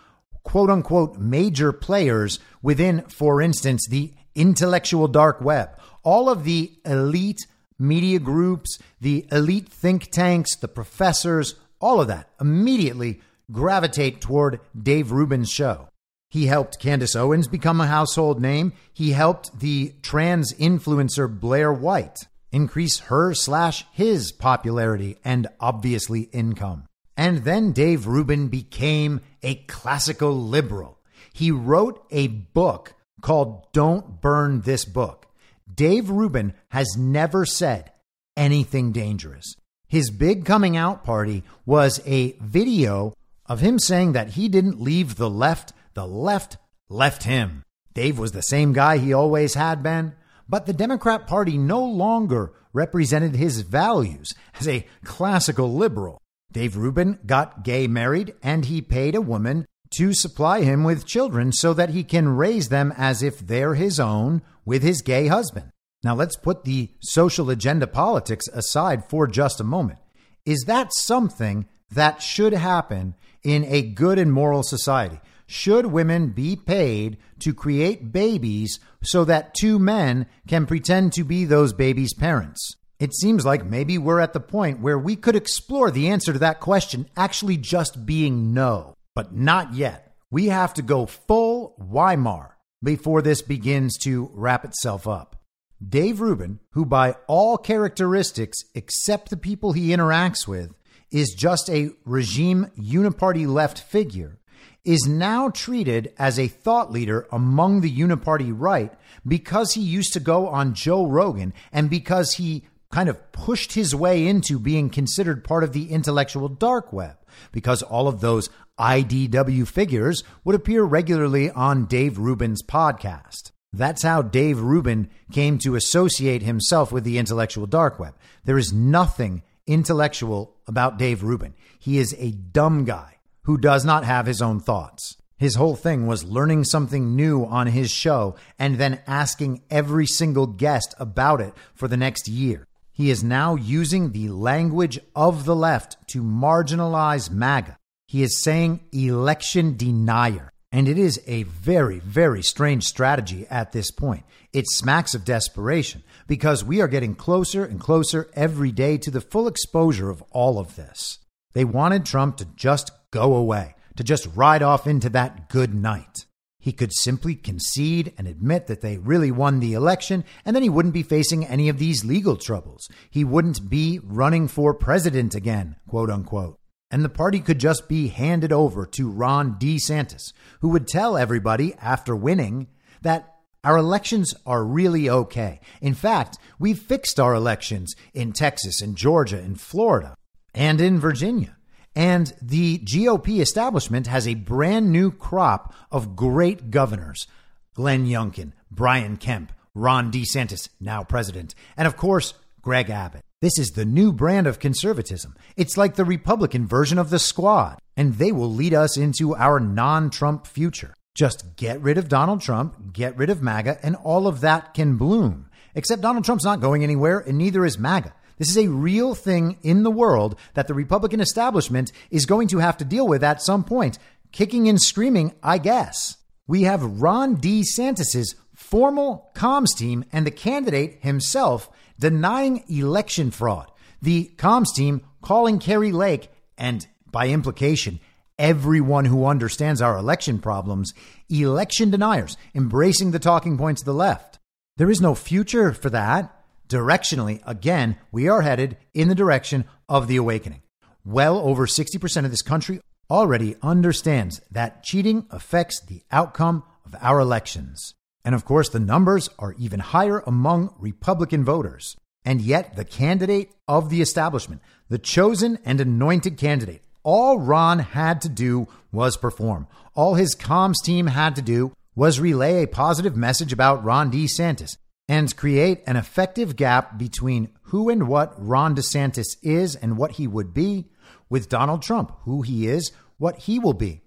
quote unquote major players within, for instance, the intellectual dark web, all of the elite media groups, the elite think tanks, the professors, all of that immediately gravitate toward Dave Rubin's show. He helped Candace Owens become a household name. He helped the trans influencer Blair White increase her slash his popularity and obviously income. And then Dave Rubin became a classical liberal. He wrote a book called Don't Burn This Book. Dave Rubin has never said anything dangerous. His big coming out party was a video of him saying that he didn't leave the left the left left him. Dave was the same guy he always had been, but the Democrat Party no longer represented his values as a classical liberal. Dave Rubin got gay married and he paid a woman to supply him with children so that he can raise them as if they're his own with his gay husband. Now let's put the social agenda politics aside for just a moment. Is that something that should happen in a good and moral society? Should women be paid to create babies so that two men can pretend to be those babies' parents? It seems like maybe we're at the point where we could explore the answer to that question actually just being no, but not yet. We have to go full Weimar before this begins to wrap itself up. Dave Rubin, who by all characteristics except the people he interacts with, is just a regime uniparty left figure, is now treated as a thought leader among the uniparty right because he used to go on Joe Rogan and because he kind of pushed his way into being considered part of the intellectual dark web because all of those IDW figures would appear regularly on Dave Rubin's podcast. That's how Dave Rubin came to associate himself with the intellectual dark web. There is nothing intellectual about Dave Rubin. He is a dumb guy who does not have his own thoughts. His whole thing was learning something new on his show and then asking every single guest about it for the next year. He is now using the language of the left to marginalize MAGA. He is saying election denier. And it is a very, very strange strategy at this point. It smacks of desperation because we are getting closer and closer every day to the full exposure of all of this. They wanted Trump to just go away, to just ride off into that good night. He could simply concede and admit that they really won the election, and then he wouldn't be facing any of these legal troubles. He wouldn't be running for president again, quote unquote and the party could just be handed over to Ron DeSantis, who would tell everybody after winning that our elections are really okay. In fact, we've fixed our elections in Texas and Georgia and Florida and in Virginia. And the GOP establishment has a brand new crop of great governors Glenn Youngkin, Brian Kemp, Ron DeSantis, now president, and of course, Greg Abbott. This is the new brand of conservatism. It's like the Republican version of the squad, and they will lead us into our non Trump future. Just get rid of Donald Trump, get rid of MAGA, and all of that can bloom. Except Donald Trump's not going anywhere, and neither is MAGA. This is a real thing in the world that the Republican establishment is going to have to deal with at some point. Kicking and screaming, I guess. We have Ron DeSantis's formal comms team and the candidate himself denying election fraud. The comms team calling Kari Lake and by implication, everyone who understands our election problems, election deniers, embracing the talking points of the left. There is no future for that. Directionally, again, we are headed in the direction of the awakening. Well over 60% of this country already understands that cheating affects the outcome of our elections. And of course, the numbers are even higher among Republican voters. And yet, the candidate of the establishment, the chosen and anointed candidate, all Ron had to do was perform. All his comms team had to do was relay a positive message about Ron DeSantis and create an effective gap between who and what Ron DeSantis is and what he would be with Donald Trump, who he is, what he will be.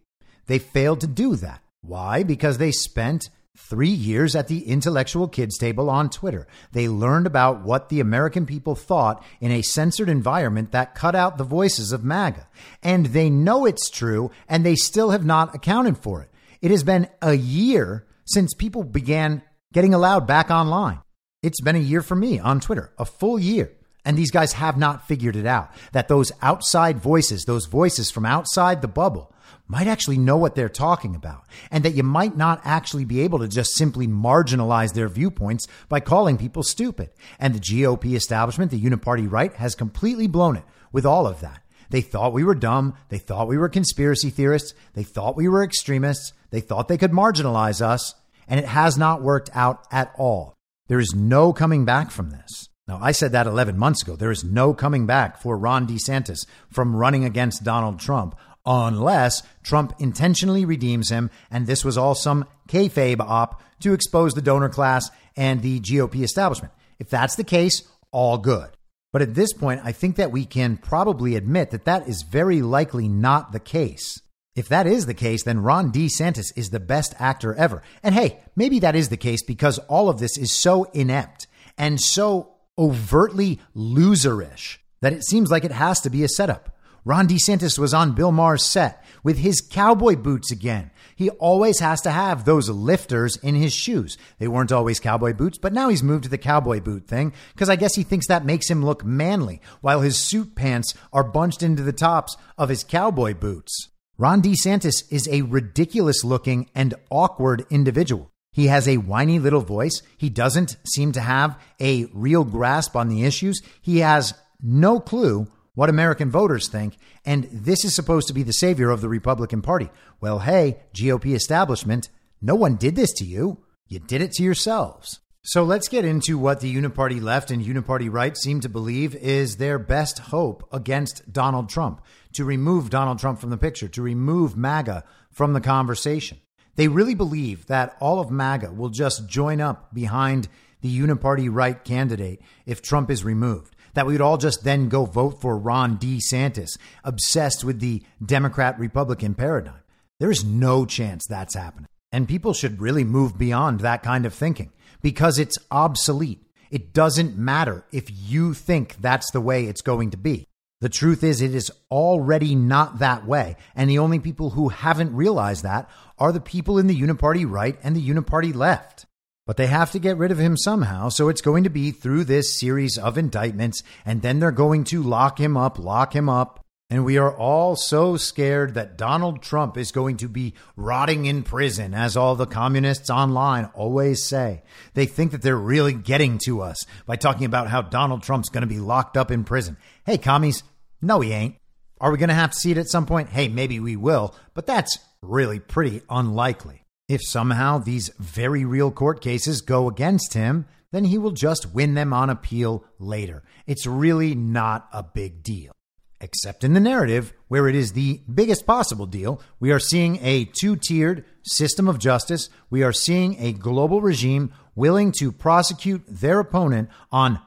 They failed to do that. Why? Because they spent Three years at the intellectual kids table on Twitter. They learned about what the American people thought in a censored environment that cut out the voices of MAGA. And they know it's true, and they still have not accounted for it. It has been a year since people began getting allowed back online. It's been a year for me on Twitter, a full year. And these guys have not figured it out that those outside voices, those voices from outside the bubble, might actually know what they're talking about, and that you might not actually be able to just simply marginalize their viewpoints by calling people stupid. And the GOP establishment, the uniparty right, has completely blown it with all of that. They thought we were dumb. They thought we were conspiracy theorists. They thought we were extremists. They thought they could marginalize us. And it has not worked out at all. There is no coming back from this. Now, I said that 11 months ago. There is no coming back for Ron DeSantis from running against Donald Trump unless Trump intentionally redeems him. And this was all some kayfabe op to expose the donor class and the GOP establishment. If that's the case, all good. But at this point, I think that we can probably admit that that is very likely not the case. If that is the case, then Ron DeSantis is the best actor ever. And hey, maybe that is the case because all of this is so inept and so overtly loserish that it seems like it has to be a setup. Ron DeSantis was on Bill Maher's set with his cowboy boots again. He always has to have those lifters in his shoes. They weren't always cowboy boots, but now he's moved to the cowboy boot thing because I guess he thinks that makes him look manly while his suit pants are bunched into the tops of his cowboy boots. Ron DeSantis is a ridiculous looking and awkward individual. He has a whiny little voice. He doesn't seem to have a real grasp on the issues. He has no clue what American voters think, and this is supposed to be the savior of the Republican Party. Well, hey, GOP establishment, no one did this to you. You did it to yourselves. So let's get into what the Uniparty left and Uniparty right seem to believe is their best hope against Donald Trump to remove Donald Trump from the picture, to remove MAGA from the conversation. They really believe that all of MAGA will just join up behind the uniparty right candidate if Trump is removed. That we would all just then go vote for Ron DeSantis, obsessed with the Democrat Republican paradigm. There is no chance that's happening. And people should really move beyond that kind of thinking because it's obsolete. It doesn't matter if you think that's the way it's going to be. The truth is, it is already not that way. And the only people who haven't realized that are the people in the uniparty right and the uniparty left. But they have to get rid of him somehow. So it's going to be through this series of indictments. And then they're going to lock him up, lock him up. And we are all so scared that Donald Trump is going to be rotting in prison, as all the communists online always say. They think that they're really getting to us by talking about how Donald Trump's going to be locked up in prison. Hey, commies, no, he ain't. Are we going to have to see it at some point? Hey, maybe we will, but that's really pretty unlikely. If somehow these very real court cases go against him, then he will just win them on appeal later. It's really not a big deal except in the narrative, where it is the biggest possible deal. We are seeing a two tiered system of justice. We are seeing a global regime willing to prosecute their opponent on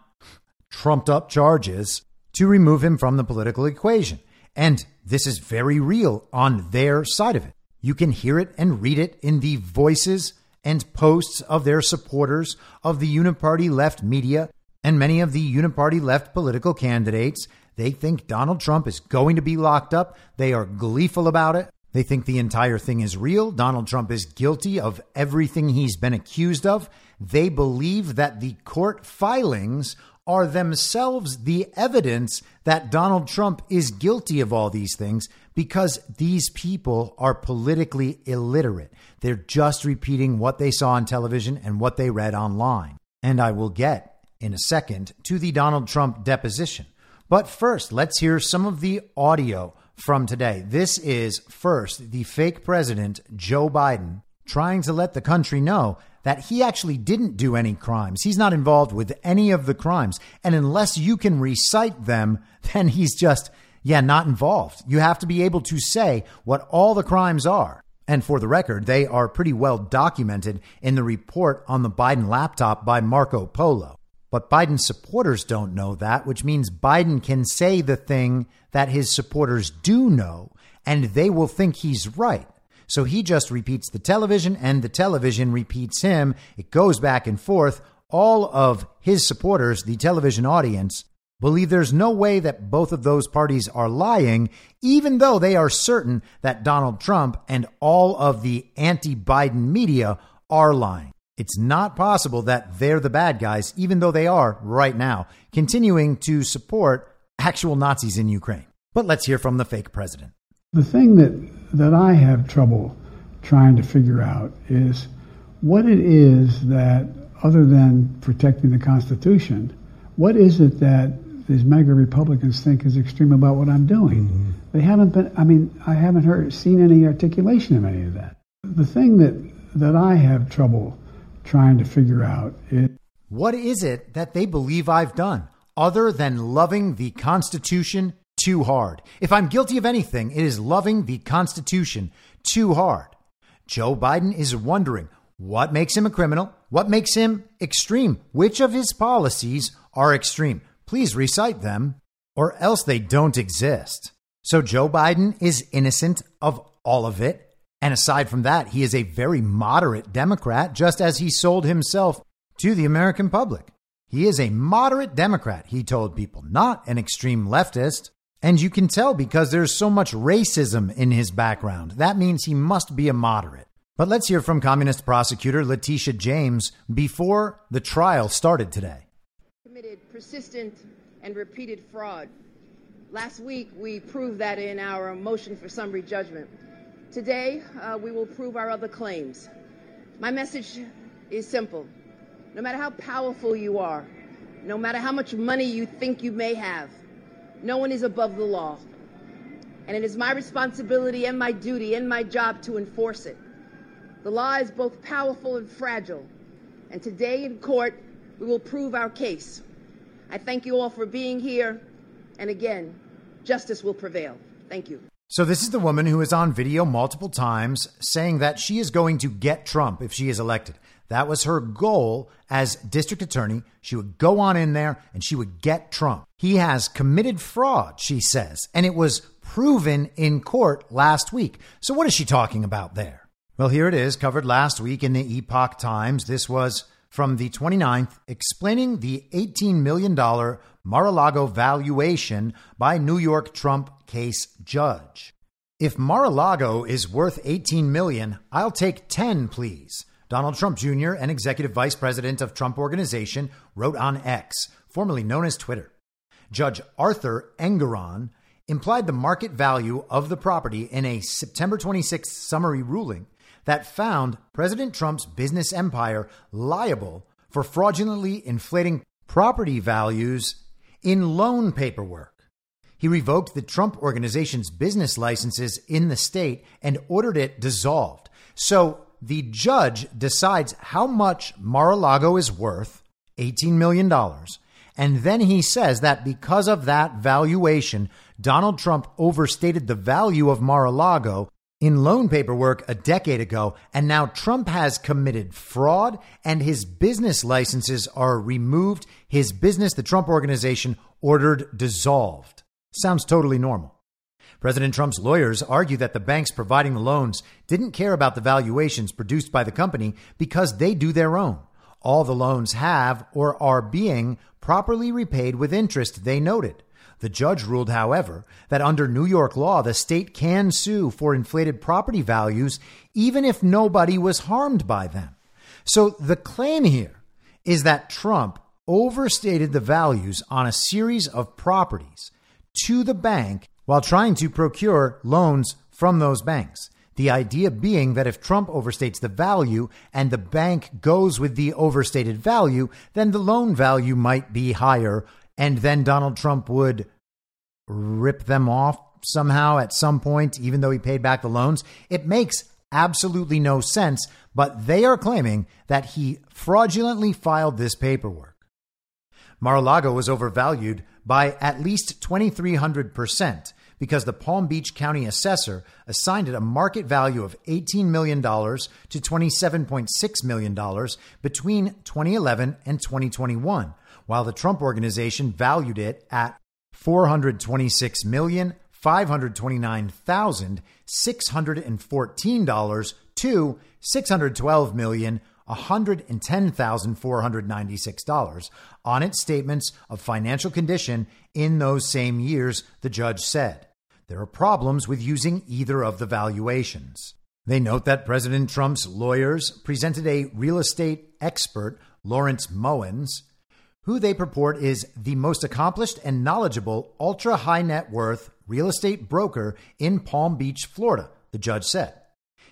trumped up charges to remove him from the political equation. And this is very real on their side of it. You can hear it and read it in the voices and posts of their supporters of the uniparty left media and many of the uniparty left political candidates they think Donald Trump is going to be locked up. They are gleeful about it. They think the entire thing is real. Donald Trump is guilty of everything he's been accused of. They believe that the court filings are themselves the evidence that Donald Trump is guilty of all these things because these people are politically illiterate. They're just repeating what they saw on television and what they read online. And I will get in a second to the Donald Trump deposition. But first, let's hear some of the audio from today. This is first the fake president, Joe Biden, trying to let the country know that he actually didn't do any crimes. He's not involved with any of the crimes. And unless you can recite them, then he's just, yeah, not involved. You have to be able to say what all the crimes are. And for the record, they are pretty well documented in the report on the Biden laptop by Marco Polo. But Biden supporters don't know that, which means Biden can say the thing that his supporters do know, and they will think he's right. So he just repeats the television, and the television repeats him. It goes back and forth. All of his supporters, the television audience, believe there's no way that both of those parties are lying, even though they are certain that Donald Trump and all of the anti Biden media are lying. It's not possible that they're the bad guys, even though they are right now, continuing to support actual Nazis in Ukraine. But let's hear from the fake president. The thing that, that I have trouble trying to figure out is what it is that, other than protecting the Constitution, what is it that these MAGA Republicans think is extreme about what I'm doing? Mm-hmm. They haven't been, I mean, I haven't heard, seen any articulation of any of that. The thing that, that I have trouble trying to figure out. It, what is it that they believe I've done other than loving the Constitution too hard? If I'm guilty of anything, it is loving the Constitution too hard. Joe Biden is wondering what makes him a criminal? What makes him extreme? Which of his policies are extreme? Please recite them, or else they don't exist. So Joe Biden is innocent of all of it. And aside from that, he is a very moderate Democrat, just as he sold himself to the American public. He is a moderate Democrat, he told people, not an extreme leftist. And you can tell because there's so much racism in his background. That means he must be a moderate. But let's hear from communist prosecutor Letitia James before the trial started today. Persistent and repeated fraud. Last week, we proved that in our motion for summary judgment. Today, uh, we will prove our other claims. My message is simple. No matter how powerful you are, no matter how much money you think you may have, no one is above the law. And it is my responsibility and my duty and my job to enforce it. The law is both powerful and fragile. And today in court, we will prove our case. I thank you all for being here. And again, justice will prevail. Thank you. So, this is the woman who is on video multiple times saying that she is going to get Trump if she is elected. That was her goal as district attorney. She would go on in there and she would get Trump. He has committed fraud, she says, and it was proven in court last week. So, what is she talking about there? Well, here it is, covered last week in the Epoch Times. This was from the 29th, explaining the $18 million Mar a Lago valuation by New York Trump case judge. If Mar-a-Lago is worth 18 million, I'll take 10, please. Donald Trump Jr., an executive vice president of Trump Organization, wrote on X, formerly known as Twitter. Judge Arthur Engoron implied the market value of the property in a September 26th summary ruling that found President Trump's business empire liable for fraudulently inflating property values in loan paperwork. He revoked the Trump organization's business licenses in the state and ordered it dissolved. So the judge decides how much Mar a Lago is worth $18 million. And then he says that because of that valuation, Donald Trump overstated the value of Mar a Lago in loan paperwork a decade ago. And now Trump has committed fraud and his business licenses are removed. His business, the Trump organization, ordered dissolved. Sounds totally normal. President Trump's lawyers argue that the banks providing the loans didn't care about the valuations produced by the company because they do their own. All the loans have or are being properly repaid with interest, they noted. The judge ruled, however, that under New York law, the state can sue for inflated property values even if nobody was harmed by them. So the claim here is that Trump overstated the values on a series of properties to the bank while trying to procure loans from those banks. The idea being that if Trump overstates the value and the bank goes with the overstated value, then the loan value might be higher. And then Donald Trump would rip them off somehow at some point, even though he paid back the loans. It makes absolutely no sense, but they are claiming that he fraudulently filed this paperwork. Mar a Lago was overvalued by at least 2,300% because the Palm Beach County assessor assigned it a market value of $18 million to $27.6 million between 2011 and 2021, while the Trump organization valued it at $426,529,614 to $612 million. $110,496 on its statements of financial condition in those same years, the judge said. There are problems with using either of the valuations. They note that President Trump's lawyers presented a real estate expert, Lawrence Moens, who they purport is the most accomplished and knowledgeable ultra high net worth real estate broker in Palm Beach, Florida, the judge said.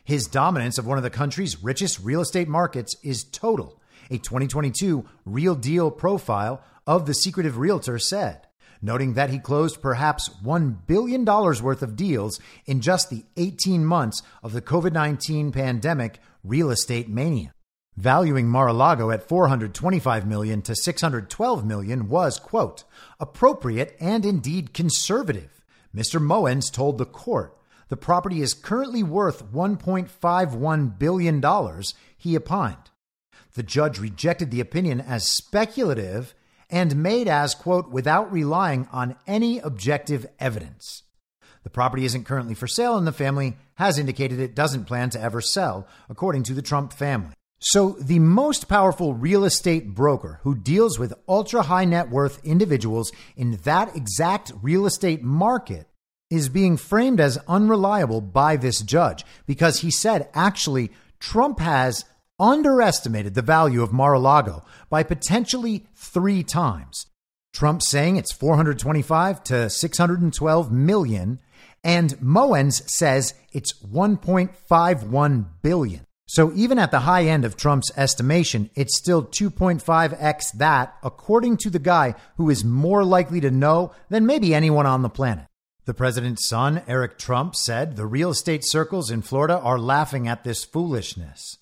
His dominance of one of the country's richest real estate markets is total, a 2022 Real Deal profile of the secretive realtor said, noting that he closed perhaps $1 billion worth of deals in just the 18 months of the COVID 19 pandemic real estate mania. Valuing Mar-a-Lago at 425 million to 612 million was, quote, appropriate and indeed conservative. Mr. Moens told the court the property is currently worth $1.51 billion, he opined. The judge rejected the opinion as speculative and made as, quote, without relying on any objective evidence. The property isn't currently for sale, and the family has indicated it doesn't plan to ever sell, according to the Trump family. So, the most powerful real estate broker who deals with ultra high net worth individuals in that exact real estate market is being framed as unreliable by this judge because he said actually Trump has underestimated the value of Mar a Lago by potentially three times. Trump saying it's 425 to 612 million, and Moens says it's 1.51 billion. So even at the high end of Trump's estimation, it's still 2.5x that, according to the guy who is more likely to know than maybe anyone on the planet. The president's son, Eric Trump, said the real estate circles in Florida are laughing at this foolishness.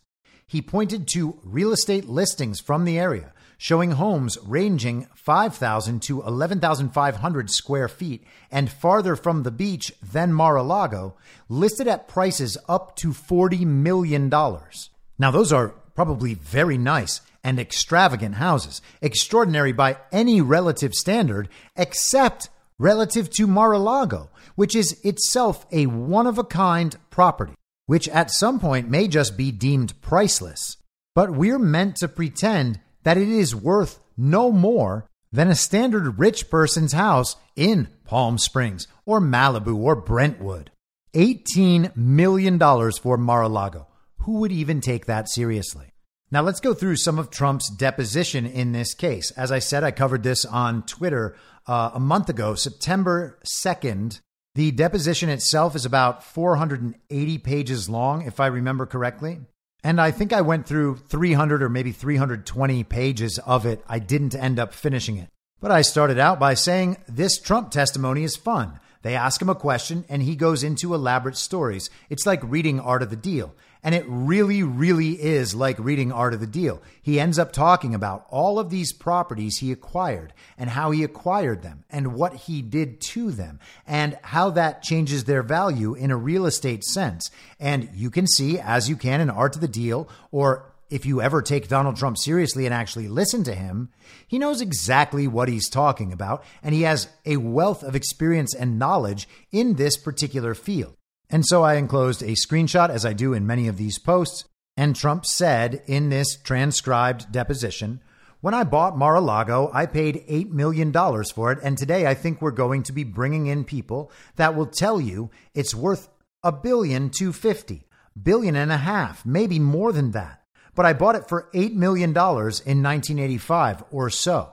He pointed to real estate listings from the area showing homes ranging 5,000 to 11,500 square feet and farther from the beach than Mar a Lago, listed at prices up to $40 million. Now, those are probably very nice and extravagant houses, extraordinary by any relative standard, except relative to Mar a Lago, which is itself a one of a kind property, which at some point may just be deemed priceless. But we're meant to pretend that it is worth no more than a standard rich person's house in Palm Springs or Malibu or Brentwood. $18 million for Mar a Lago. Who would even take that seriously? Now, let's go through some of Trump's deposition in this case. As I said, I covered this on Twitter uh, a month ago, September 2nd. The deposition itself is about 480 pages long, if I remember correctly. And I think I went through 300 or maybe 320 pages of it. I didn't end up finishing it. But I started out by saying this Trump testimony is fun. They ask him a question and he goes into elaborate stories. It's like reading Art of the Deal. And it really, really is like reading Art of the Deal. He ends up talking about all of these properties he acquired and how he acquired them and what he did to them and how that changes their value in a real estate sense. And you can see, as you can in Art of the Deal, or if you ever take Donald Trump seriously and actually listen to him, he knows exactly what he's talking about, and he has a wealth of experience and knowledge in this particular field. And so I enclosed a screenshot, as I do in many of these posts. And Trump said in this transcribed deposition, when I bought Mar a Lago, I paid $8 million for it. And today I think we're going to be bringing in people that will tell you it's worth a billion to 50, billion and a half, maybe more than that. But I bought it for $8 million in 1985 or so.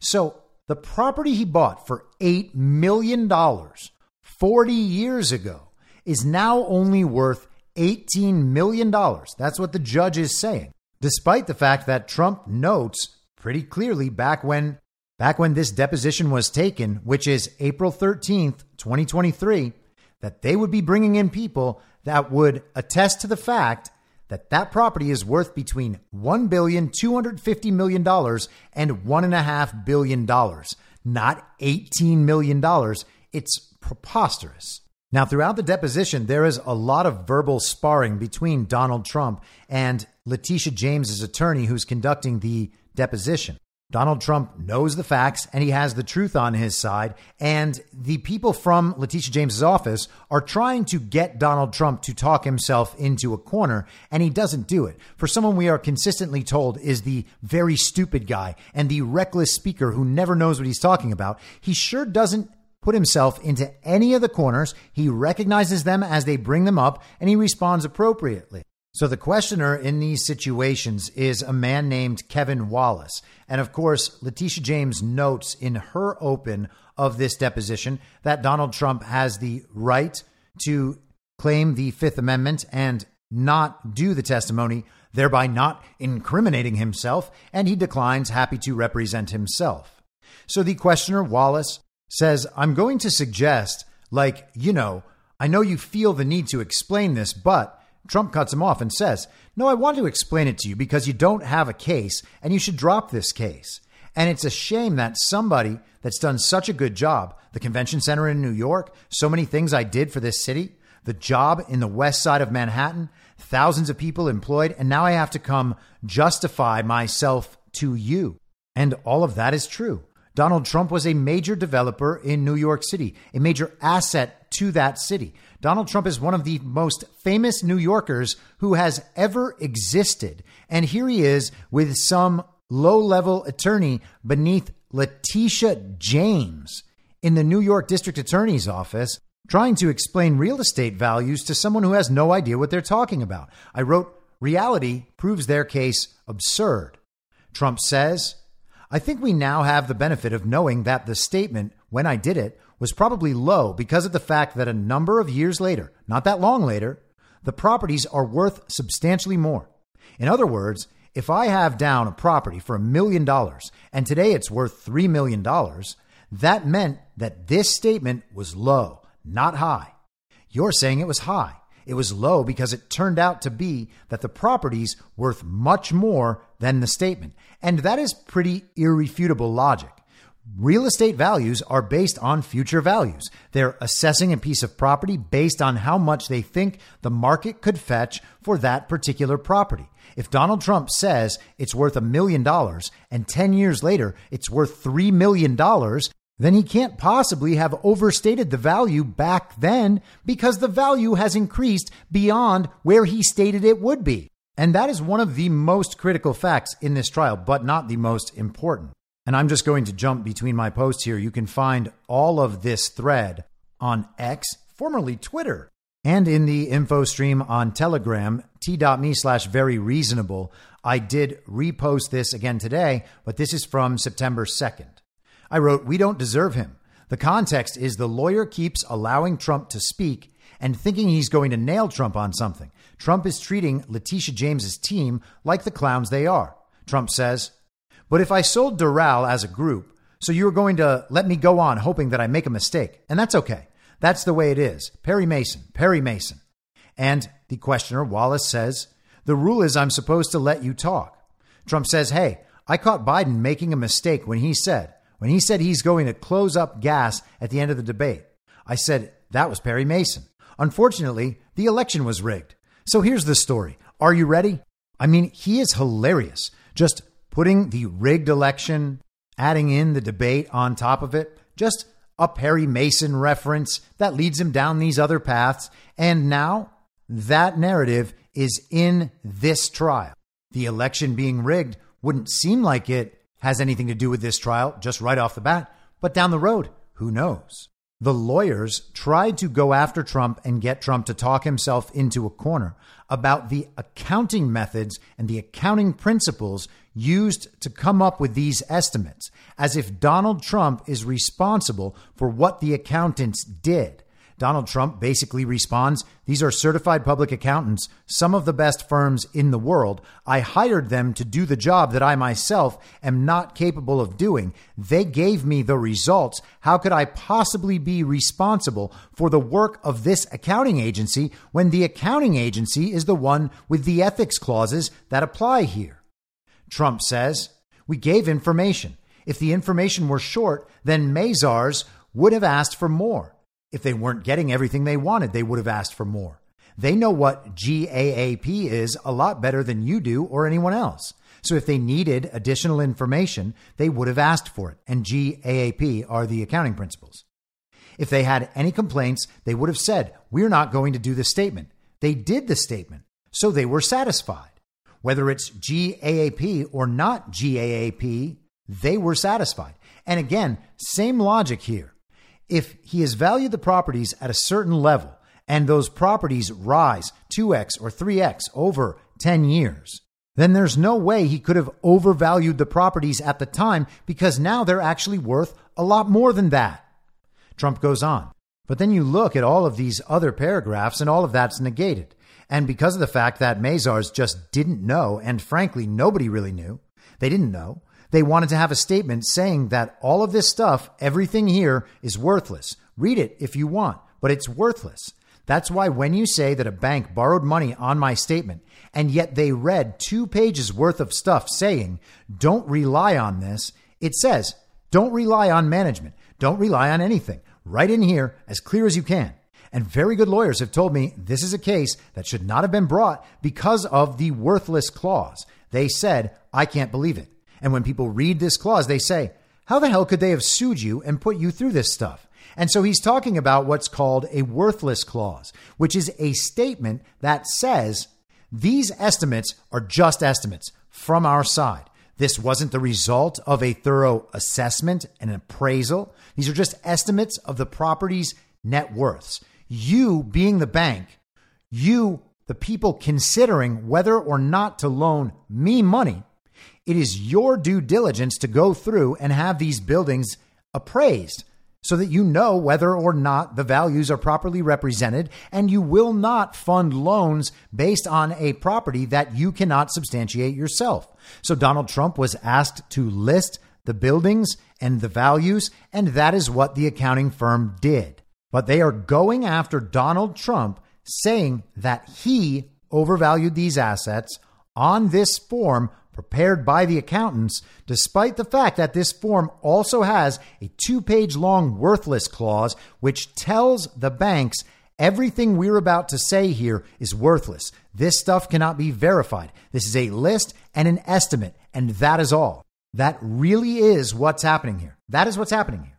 So the property he bought for $8 million 40 years ago is now only worth $18 million. That's what the judge is saying. Despite the fact that Trump notes pretty clearly back when back when this deposition was taken, which is April 13th, 2023, that they would be bringing in people that would attest to the fact that that property is worth between $1 billion, $250 million and $1.5 billion, not $18 million. It's preposterous. Now, throughout the deposition, there is a lot of verbal sparring between Donald Trump and Letitia James's attorney who's conducting the deposition. Donald Trump knows the facts and he has the truth on his side. And the people from Letitia James's office are trying to get Donald Trump to talk himself into a corner, and he doesn't do it. For someone we are consistently told is the very stupid guy and the reckless speaker who never knows what he's talking about, he sure doesn't put himself into any of the corners. He recognizes them as they bring them up and he responds appropriately. So the questioner in these situations is a man named Kevin Wallace. And of course, Letitia James notes in her open of this deposition that Donald Trump has the right to claim the Fifth Amendment and not do the testimony, thereby not incriminating himself, and he declines happy to represent himself. So the questioner, Wallace, says, I'm going to suggest, like, you know, I know you feel the need to explain this, but Trump cuts him off and says, No, I want to explain it to you because you don't have a case and you should drop this case. And it's a shame that somebody that's done such a good job, the convention center in New York, so many things I did for this city, the job in the west side of Manhattan, thousands of people employed, and now I have to come justify myself to you. And all of that is true. Donald Trump was a major developer in New York City, a major asset to that city. Donald Trump is one of the most famous New Yorkers who has ever existed. And here he is with some low level attorney beneath Letitia James in the New York District Attorney's office trying to explain real estate values to someone who has no idea what they're talking about. I wrote, Reality proves their case absurd. Trump says, I think we now have the benefit of knowing that the statement, when I did it, was probably low because of the fact that a number of years later, not that long later, the properties are worth substantially more. In other words, if I have down a property for a million dollars and today it's worth $3 million, that meant that this statement was low, not high. You're saying it was high. It was low because it turned out to be that the property's worth much more than the statement. And that is pretty irrefutable logic. Real estate values are based on future values. They're assessing a piece of property based on how much they think the market could fetch for that particular property. If Donald Trump says it's worth a million dollars and 10 years later it's worth $3 million, then he can't possibly have overstated the value back then because the value has increased beyond where he stated it would be. And that is one of the most critical facts in this trial, but not the most important. And I'm just going to jump between my posts here. You can find all of this thread on X, formerly Twitter, and in the info stream on Telegram, t.me slash very reasonable. I did repost this again today, but this is from September 2nd. I wrote, We don't deserve him. The context is the lawyer keeps allowing Trump to speak and thinking he's going to nail Trump on something. Trump is treating Letitia James's team like the clowns they are. Trump says, but if I sold Doral as a group, so you're going to let me go on hoping that I make a mistake, and that's okay. That's the way it is. Perry Mason, Perry Mason. And the questioner, Wallace, says, The rule is I'm supposed to let you talk. Trump says, Hey, I caught Biden making a mistake when he said, when he said he's going to close up gas at the end of the debate. I said, that was Perry Mason. Unfortunately, the election was rigged. So here's the story. Are you ready? I mean, he is hilarious. Just putting the rigged election, adding in the debate on top of it, just a Perry Mason reference that leads him down these other paths. And now that narrative is in this trial. The election being rigged wouldn't seem like it has anything to do with this trial just right off the bat, but down the road, who knows? The lawyers tried to go after Trump and get Trump to talk himself into a corner about the accounting methods and the accounting principles used to come up with these estimates, as if Donald Trump is responsible for what the accountants did. Donald Trump basically responds These are certified public accountants, some of the best firms in the world. I hired them to do the job that I myself am not capable of doing. They gave me the results. How could I possibly be responsible for the work of this accounting agency when the accounting agency is the one with the ethics clauses that apply here? Trump says, We gave information. If the information were short, then Mazars would have asked for more. If they weren't getting everything they wanted, they would have asked for more. They know what GAAP is a lot better than you do or anyone else. So if they needed additional information, they would have asked for it. And GAAP are the accounting principles. If they had any complaints, they would have said, We're not going to do the statement. They did the statement, so they were satisfied. Whether it's GAAP or not GAAP, they were satisfied. And again, same logic here. If he has valued the properties at a certain level and those properties rise 2x or 3x over 10 years, then there's no way he could have overvalued the properties at the time because now they're actually worth a lot more than that. Trump goes on. But then you look at all of these other paragraphs and all of that's negated. And because of the fact that Mazars just didn't know, and frankly, nobody really knew, they didn't know, they wanted to have a statement saying that all of this stuff, everything here is worthless. Read it if you want, but it's worthless. That's why when you say that a bank borrowed money on my statement and yet they read two pages worth of stuff saying, don't rely on this, it says, don't rely on management. Don't rely on anything. Right in here, as clear as you can. And very good lawyers have told me this is a case that should not have been brought because of the worthless clause. They said, I can't believe it. And when people read this clause, they say, how the hell could they have sued you and put you through this stuff? And so he's talking about what's called a worthless clause, which is a statement that says these estimates are just estimates from our side. This wasn't the result of a thorough assessment and appraisal. These are just estimates of the property's net worths. You, being the bank, you, the people considering whether or not to loan me money, it is your due diligence to go through and have these buildings appraised so that you know whether or not the values are properly represented and you will not fund loans based on a property that you cannot substantiate yourself. So Donald Trump was asked to list the buildings and the values, and that is what the accounting firm did. But they are going after Donald Trump saying that he overvalued these assets on this form prepared by the accountants, despite the fact that this form also has a two page long worthless clause, which tells the banks everything we're about to say here is worthless. This stuff cannot be verified. This is a list and an estimate, and that is all. That really is what's happening here. That is what's happening here.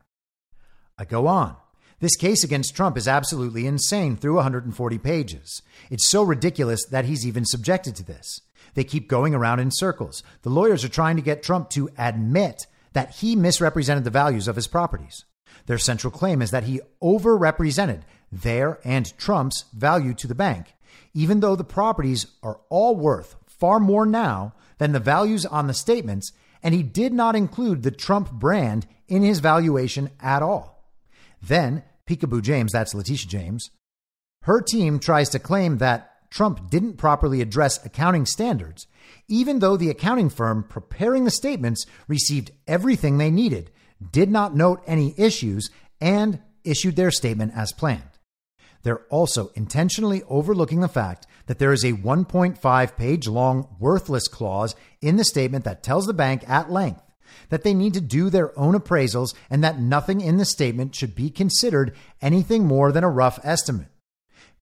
I go on. This case against Trump is absolutely insane through 140 pages. It's so ridiculous that he's even subjected to this. They keep going around in circles. The lawyers are trying to get Trump to admit that he misrepresented the values of his properties. Their central claim is that he overrepresented their and Trump's value to the bank, even though the properties are all worth far more now than the values on the statements, and he did not include the Trump brand in his valuation at all. Then, Peekaboo James, that's Letitia James, her team tries to claim that Trump didn't properly address accounting standards, even though the accounting firm preparing the statements received everything they needed, did not note any issues, and issued their statement as planned. They're also intentionally overlooking the fact that there is a 1.5 page long worthless clause in the statement that tells the bank at length that they need to do their own appraisals and that nothing in the statement should be considered anything more than a rough estimate.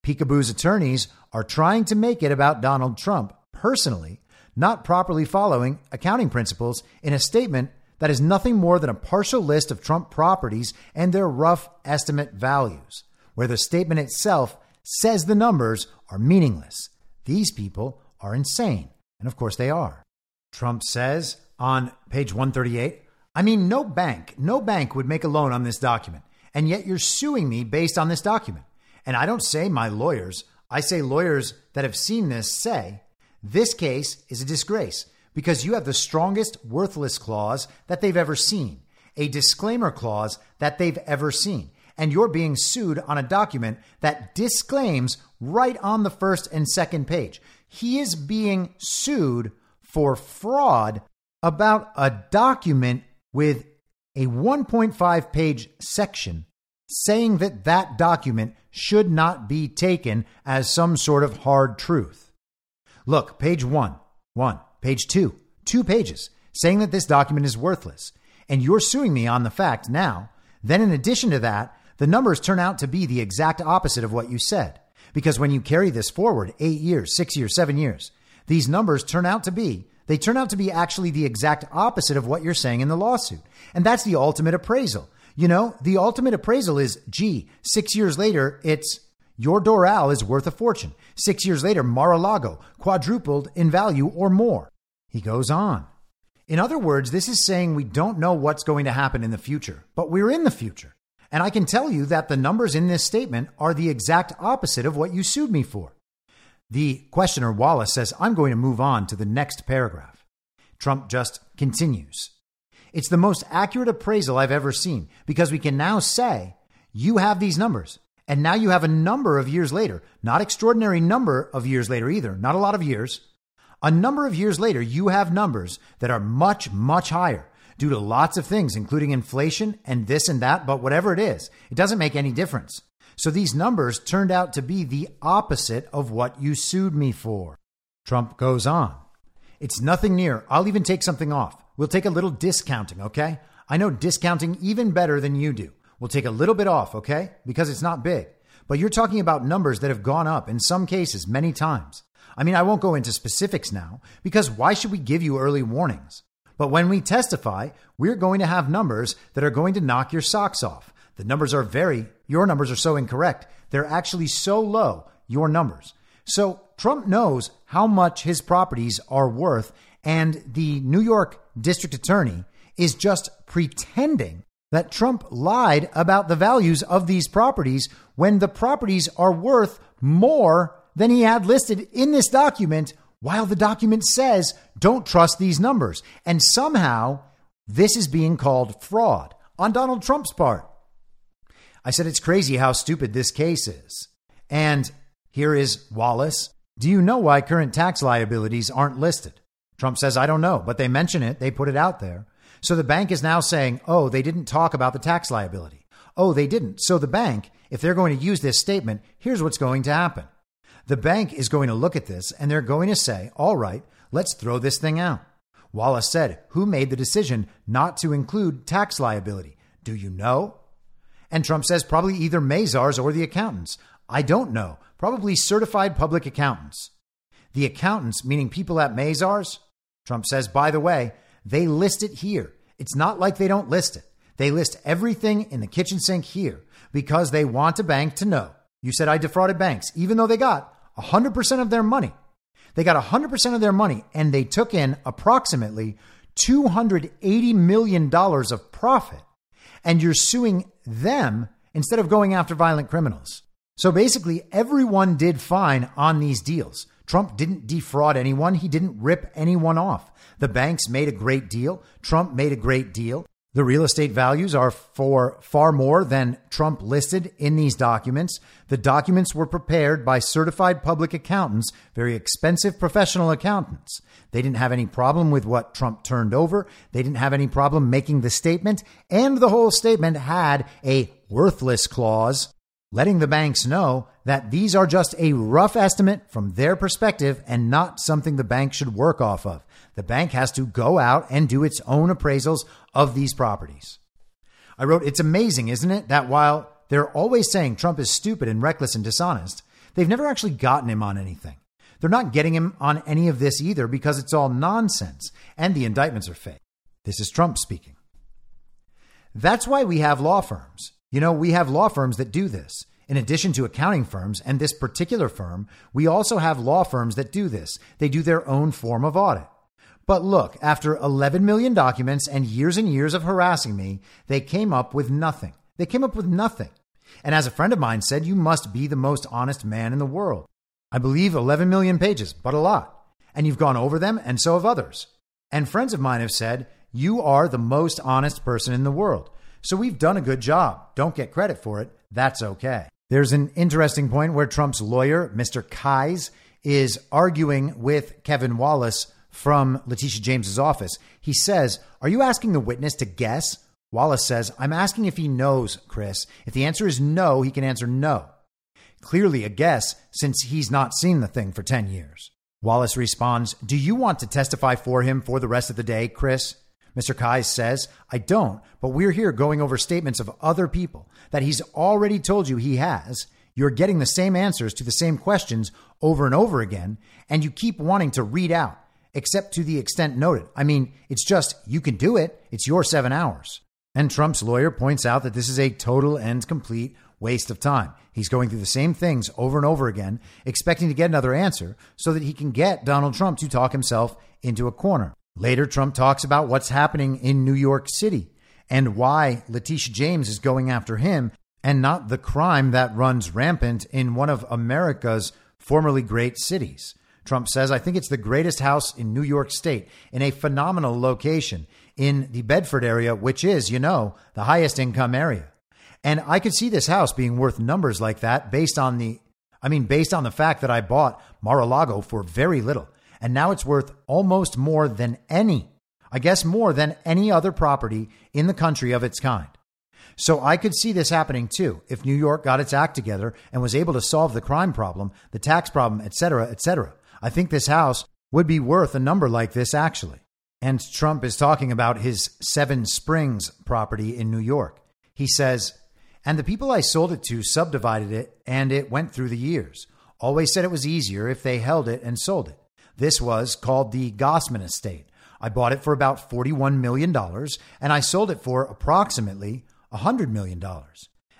Peekaboo's attorneys are trying to make it about Donald Trump personally, not properly following accounting principles in a statement that is nothing more than a partial list of Trump properties and their rough estimate values, where the statement itself says the numbers are meaningless. These people are insane. And of course they are. Trump says on page 138 I mean, no bank, no bank would make a loan on this document. And yet you're suing me based on this document. And I don't say my lawyers, I say lawyers that have seen this say this case is a disgrace because you have the strongest worthless clause that they've ever seen, a disclaimer clause that they've ever seen. And you're being sued on a document that disclaims right on the first and second page. He is being sued for fraud about a document with a 1.5 page section saying that that document should not be taken as some sort of hard truth. Look, page one, one, page two, two pages saying that this document is worthless. And you're suing me on the fact now. Then, in addition to that, the numbers turn out to be the exact opposite of what you said. Because when you carry this forward eight years, six years, seven years, these numbers turn out to be they turn out to be actually the exact opposite of what you're saying in the lawsuit. And that's the ultimate appraisal. You know, the ultimate appraisal is gee, six years later, it's your Doral is worth a fortune. Six years later, Mar a Lago quadrupled in value or more. He goes on. In other words, this is saying we don't know what's going to happen in the future, but we're in the future. And I can tell you that the numbers in this statement are the exact opposite of what you sued me for. The questioner, Wallace, says, I'm going to move on to the next paragraph. Trump just continues. It's the most accurate appraisal I've ever seen because we can now say, you have these numbers. And now you have a number of years later, not extraordinary number of years later either, not a lot of years. A number of years later, you have numbers that are much, much higher due to lots of things, including inflation and this and that. But whatever it is, it doesn't make any difference. So these numbers turned out to be the opposite of what you sued me for. Trump goes on. It's nothing near. I'll even take something off. We'll take a little discounting, okay? I know discounting even better than you do. We'll take a little bit off, okay? Because it's not big. But you're talking about numbers that have gone up in some cases many times. I mean, I won't go into specifics now because why should we give you early warnings? But when we testify, we're going to have numbers that are going to knock your socks off. The numbers are very, your numbers are so incorrect. They're actually so low, your numbers. So Trump knows how much his properties are worth, and the New York district attorney is just pretending that Trump lied about the values of these properties when the properties are worth more than he had listed in this document, while the document says don't trust these numbers. And somehow this is being called fraud on Donald Trump's part. I said it's crazy how stupid this case is. And here is Wallace. Do you know why current tax liabilities aren't listed? Trump says, I don't know, but they mention it. They put it out there. So the bank is now saying, oh, they didn't talk about the tax liability. Oh, they didn't. So the bank, if they're going to use this statement, here's what's going to happen. The bank is going to look at this and they're going to say, all right, let's throw this thing out. Wallace said, Who made the decision not to include tax liability? Do you know? And Trump says, Probably either Mazars or the accountants. I don't know. Probably certified public accountants. The accountants, meaning people at Mazars, Trump says, by the way, they list it here. It's not like they don't list it. They list everything in the kitchen sink here because they want a bank to know. You said I defrauded banks, even though they got 100% of their money. They got 100% of their money and they took in approximately $280 million of profit. And you're suing them instead of going after violent criminals. So basically, everyone did fine on these deals. Trump didn't defraud anyone. He didn't rip anyone off. The banks made a great deal. Trump made a great deal. The real estate values are for far more than Trump listed in these documents. The documents were prepared by certified public accountants, very expensive professional accountants. They didn't have any problem with what Trump turned over. They didn't have any problem making the statement. And the whole statement had a worthless clause letting the banks know that these are just a rough estimate from their perspective and not something the bank should work off of. The bank has to go out and do its own appraisals of these properties. I wrote, It's amazing, isn't it, that while they're always saying Trump is stupid and reckless and dishonest, they've never actually gotten him on anything. They're not getting him on any of this either because it's all nonsense and the indictments are fake. This is Trump speaking. That's why we have law firms. You know, we have law firms that do this. In addition to accounting firms and this particular firm, we also have law firms that do this. They do their own form of audit. But look, after 11 million documents and years and years of harassing me, they came up with nothing. They came up with nothing. And as a friend of mine said, you must be the most honest man in the world. I believe 11 million pages, but a lot. And you've gone over them, and so have others. And friends of mine have said, you are the most honest person in the world. So we've done a good job. Don't get credit for it. That's okay. There's an interesting point where Trump's lawyer, Mr. Kise, is arguing with Kevin Wallace from Letitia James's office. He says, Are you asking the witness to guess? Wallace says, I'm asking if he knows, Chris. If the answer is no, he can answer no. Clearly a guess since he's not seen the thing for 10 years. Wallace responds, Do you want to testify for him for the rest of the day, Chris? Mr. Kise says, I don't, but we're here going over statements of other people that he's already told you he has. You're getting the same answers to the same questions over and over again, and you keep wanting to read out, except to the extent noted. I mean, it's just, you can do it. It's your seven hours. And Trump's lawyer points out that this is a total and complete waste of time. He's going through the same things over and over again, expecting to get another answer so that he can get Donald Trump to talk himself into a corner. Later, Trump talks about what's happening in New York City and why Letitia James is going after him and not the crime that runs rampant in one of America's formerly great cities. Trump says, I think it's the greatest house in New York State in a phenomenal location in the Bedford area, which is, you know, the highest income area. And I could see this house being worth numbers like that based on the, I mean, based on the fact that I bought Mar a Lago for very little and now it's worth almost more than any, I guess more than any other property in the country of its kind. So I could see this happening too if New York got its act together and was able to solve the crime problem, the tax problem, etc., etc. I think this house would be worth a number like this actually. And Trump is talking about his Seven Springs property in New York. He says, and the people I sold it to subdivided it and it went through the years. Always said it was easier if they held it and sold it. This was called the Gosman Estate. I bought it for about $41 million and I sold it for approximately $100 million.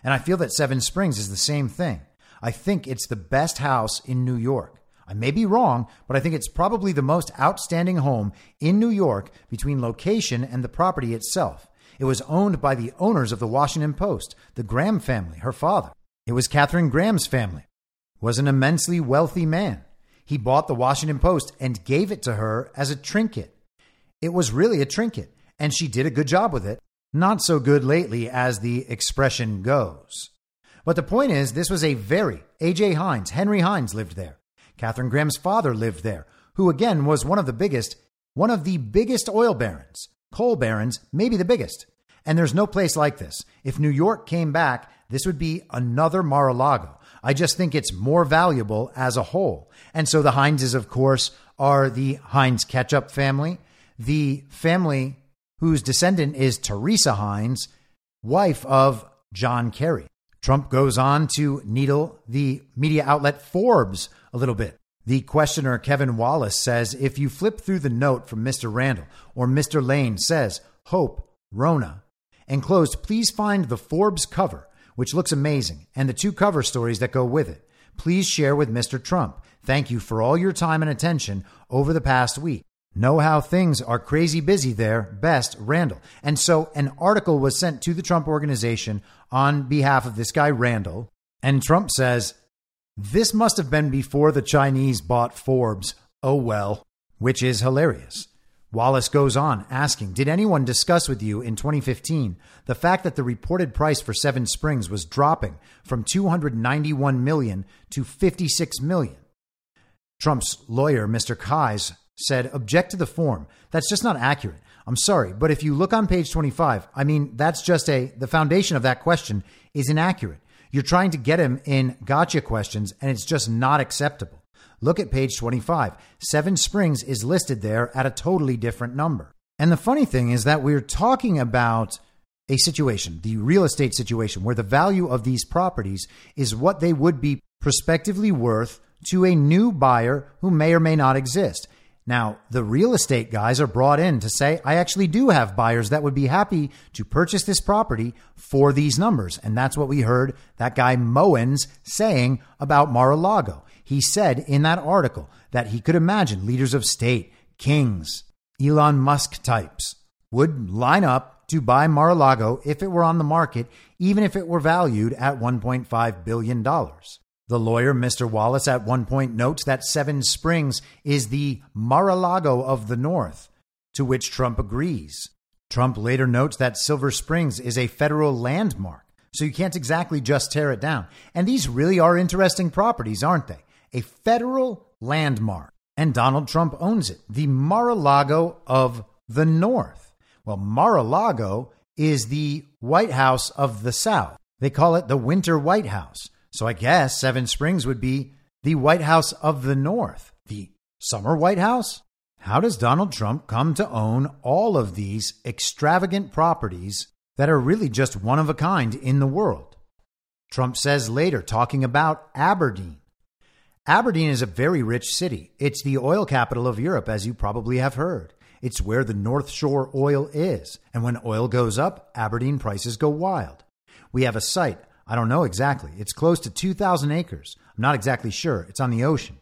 And I feel that Seven Springs is the same thing. I think it's the best house in New York. I may be wrong, but I think it's probably the most outstanding home in New York between location and the property itself. It was owned by the owners of the Washington Post, the Graham family, her father. It was Katharine Graham's family. Was an immensely wealthy man. He bought the Washington Post and gave it to her as a trinket. It was really a trinket, and she did a good job with it. Not so good lately, as the expression goes. But the point is, this was a very A.J. Heinz, Henry Heinz lived there. Katharine Graham's father lived there, who again was one of the biggest, one of the biggest oil barons, coal barons, maybe the biggest. And there's no place like this. If New York came back, this would be another Mar a Lago I just think it's more valuable as a whole. And so the Heinzes, of course, are the Heinz ketchup family, the family whose descendant is Teresa Heinz, wife of John Kerry. Trump goes on to needle the media outlet Forbes a little bit. The questioner, Kevin Wallace, says if you flip through the note from Mr. Randall or Mr. Lane says, Hope, Rhona, enclosed, please find the Forbes cover, which looks amazing, and the two cover stories that go with it. Please share with Mr. Trump. Thank you for all your time and attention over the past week. Know how things are crazy busy there. Best, Randall. And so an article was sent to the Trump organization on behalf of this guy, Randall. And Trump says, this must have been before the Chinese bought Forbes. Oh well, which is hilarious. Wallace goes on asking, Did anyone discuss with you in 2015 the fact that the reported price for Seven Springs was dropping from 291 million to 56 million? Trump's lawyer, Mr. Kise, said, Object to the form. That's just not accurate. I'm sorry, but if you look on page 25, I mean, that's just a, the foundation of that question is inaccurate. You're trying to get him in gotcha questions, and it's just not acceptable. Look at page 25. Seven Springs is listed there at a totally different number. And the funny thing is that we're talking about a situation, the real estate situation, where the value of these properties is what they would be prospectively worth to a new buyer who may or may not exist. Now, the real estate guys are brought in to say, I actually do have buyers that would be happy to purchase this property for these numbers. And that's what we heard that guy Moens saying about Mar a Lago. He said in that article that he could imagine leaders of state, kings, Elon Musk types would line up to buy Mar a Lago if it were on the market, even if it were valued at $1.5 billion. The lawyer, Mr. Wallace, at one point notes that Seven Springs is the Mar a Lago of the North, to which Trump agrees. Trump later notes that Silver Springs is a federal landmark, so you can't exactly just tear it down. And these really are interesting properties, aren't they? A federal landmark. And Donald Trump owns it, the Mar a Lago of the North. Well, Mar a Lago is the White House of the South. They call it the Winter White House. So I guess Seven Springs would be the White House of the North, the summer White House. How does Donald Trump come to own all of these extravagant properties that are really just one of a kind in the world? Trump says later, talking about Aberdeen. Aberdeen is a very rich city. It's the oil capital of Europe, as you probably have heard. It's where the North Shore oil is. And when oil goes up, Aberdeen prices go wild. We have a site I don't know exactly. It's close to 2,000 acres. I'm not exactly sure. It's on the ocean.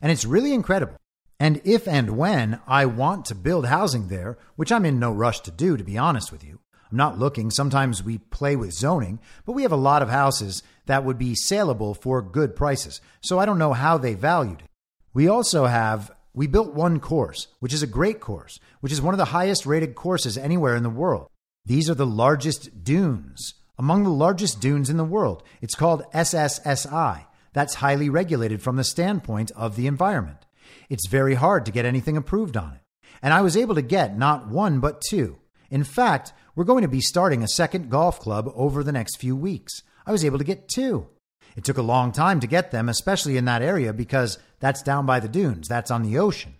And it's really incredible. And if and when I want to build housing there, which I'm in no rush to do, to be honest with you, I'm not looking. Sometimes we play with zoning, but we have a lot of houses that would be saleable for good prices. So I don't know how they valued it. We also have, we built one course, which is a great course, which is one of the highest rated courses anywhere in the world. These are the largest dunes among the largest dunes in the world. It's called SSSI. That's highly regulated from the standpoint of the environment. It's very hard to get anything approved on it. And I was able to get not one, but two. In fact, we're going to be starting a second golf club over the next few weeks. I was able to get two. It took a long time to get them, especially in that area, because that's down by the dunes, that's on the ocean.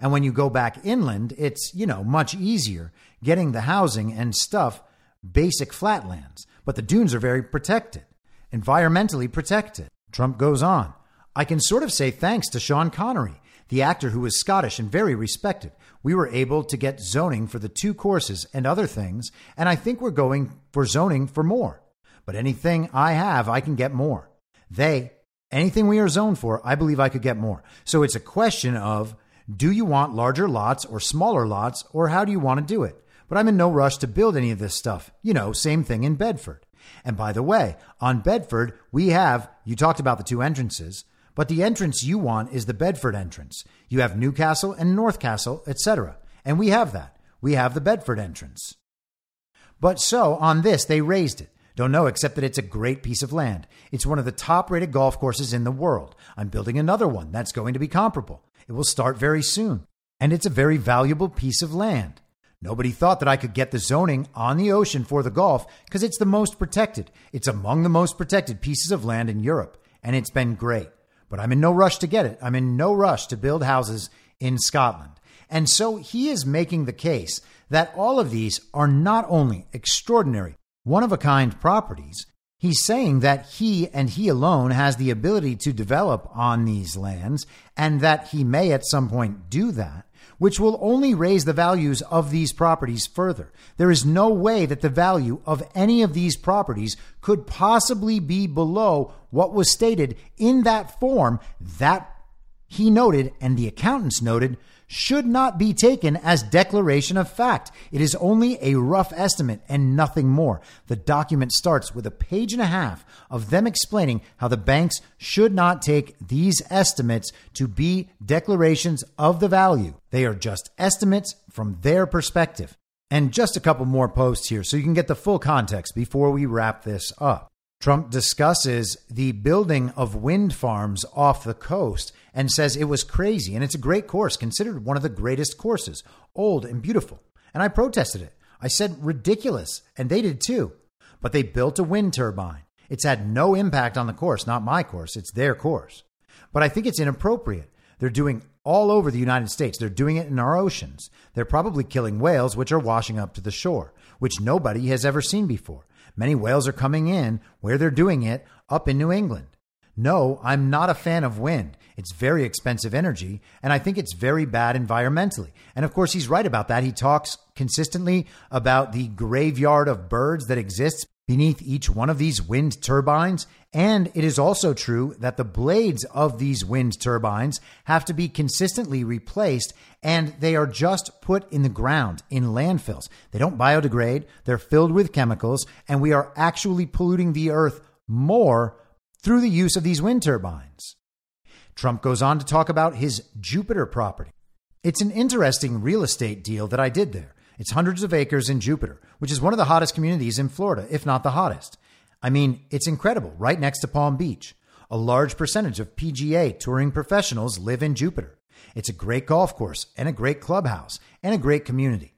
And when you go back inland, it's, you know, much easier getting the housing and stuff, basic flatlands but the dunes are very protected, environmentally protected. Trump goes on. I can sort of say thanks to Sean Connery, the actor who is Scottish and very respected. We were able to get zoning for the two courses and other things, and I think we're going for zoning for more. But anything I have, I can get more. They, anything we are zoned for, I believe I could get more. So it's a question of do you want larger lots or smaller lots, or how do you want to do it? but I'm in no rush to build any of this stuff. You know, same thing in Bedford. And by the way, on Bedford, we have, you talked about the two entrances, but the entrance you want is the Bedford entrance. You have Newcastle and Northcastle, etc. And we have that. We have the Bedford entrance. But so on this, they raised it. Don't know except that it's a great piece of land. It's one of the top rated golf courses in the world. I'm building another one that's going to be comparable. It will start very soon. And it's a very valuable piece of land. Nobody thought that I could get the zoning on the ocean for the golf because it's the most protected. It's among the most protected pieces of land in Europe. and it's been great. But I'm in no rush to get it. I'm in no rush to build houses in Scotland. And so he is making the case that all of these are not only extraordinary, one of a kind properties, He's saying that he and he alone has the ability to develop on these lands and that he may at some point do that, which will only raise the values of these properties further. There is no way that the value of any of these properties could possibly be below what was stated in that form that he noted and the accountants noted should not be taken as declaration of fact. It is only a rough estimate and nothing more. The document starts with a page and a half of them explaining how the banks should not take these estimates to be declarations of the value. They are just estimates from their perspective. And just a couple more posts here so you can get the full context before we wrap this up. Trump discusses the building of wind farms off the coast and says it was crazy. And it's a great course, considered one of the greatest courses, old and beautiful. And I protested it. I said ridiculous, and they did too. But they built a wind turbine. It's had no impact on the course, not my course, it's their course. But I think it's inappropriate. They're doing all over the United States. They're doing it in our oceans. They're probably killing whales, which are washing up to the shore, which nobody has ever seen before. Many whales are coming in where they're doing it up in New England. No, I'm not a fan of wind. It's very expensive energy, and I think it's very bad environmentally. And of course, he's right about that. He talks consistently about the graveyard of birds that exists beneath each one of these wind turbines. And it is also true that the blades of these wind turbines have to be consistently replaced and they are just put in the ground in landfills. They don't biodegrade, they're filled with chemicals, and we are actually polluting the earth more through the use of these wind turbines. Trump goes on to talk about his Jupiter property. It's an interesting real estate deal that I did there. It's hundreds of acres in Jupiter, which is one of the hottest communities in Florida, if not the hottest. I mean, it's incredible, right next to Palm Beach. A large percentage of PGA touring professionals live in Jupiter. It's a great golf course and a great clubhouse and a great community.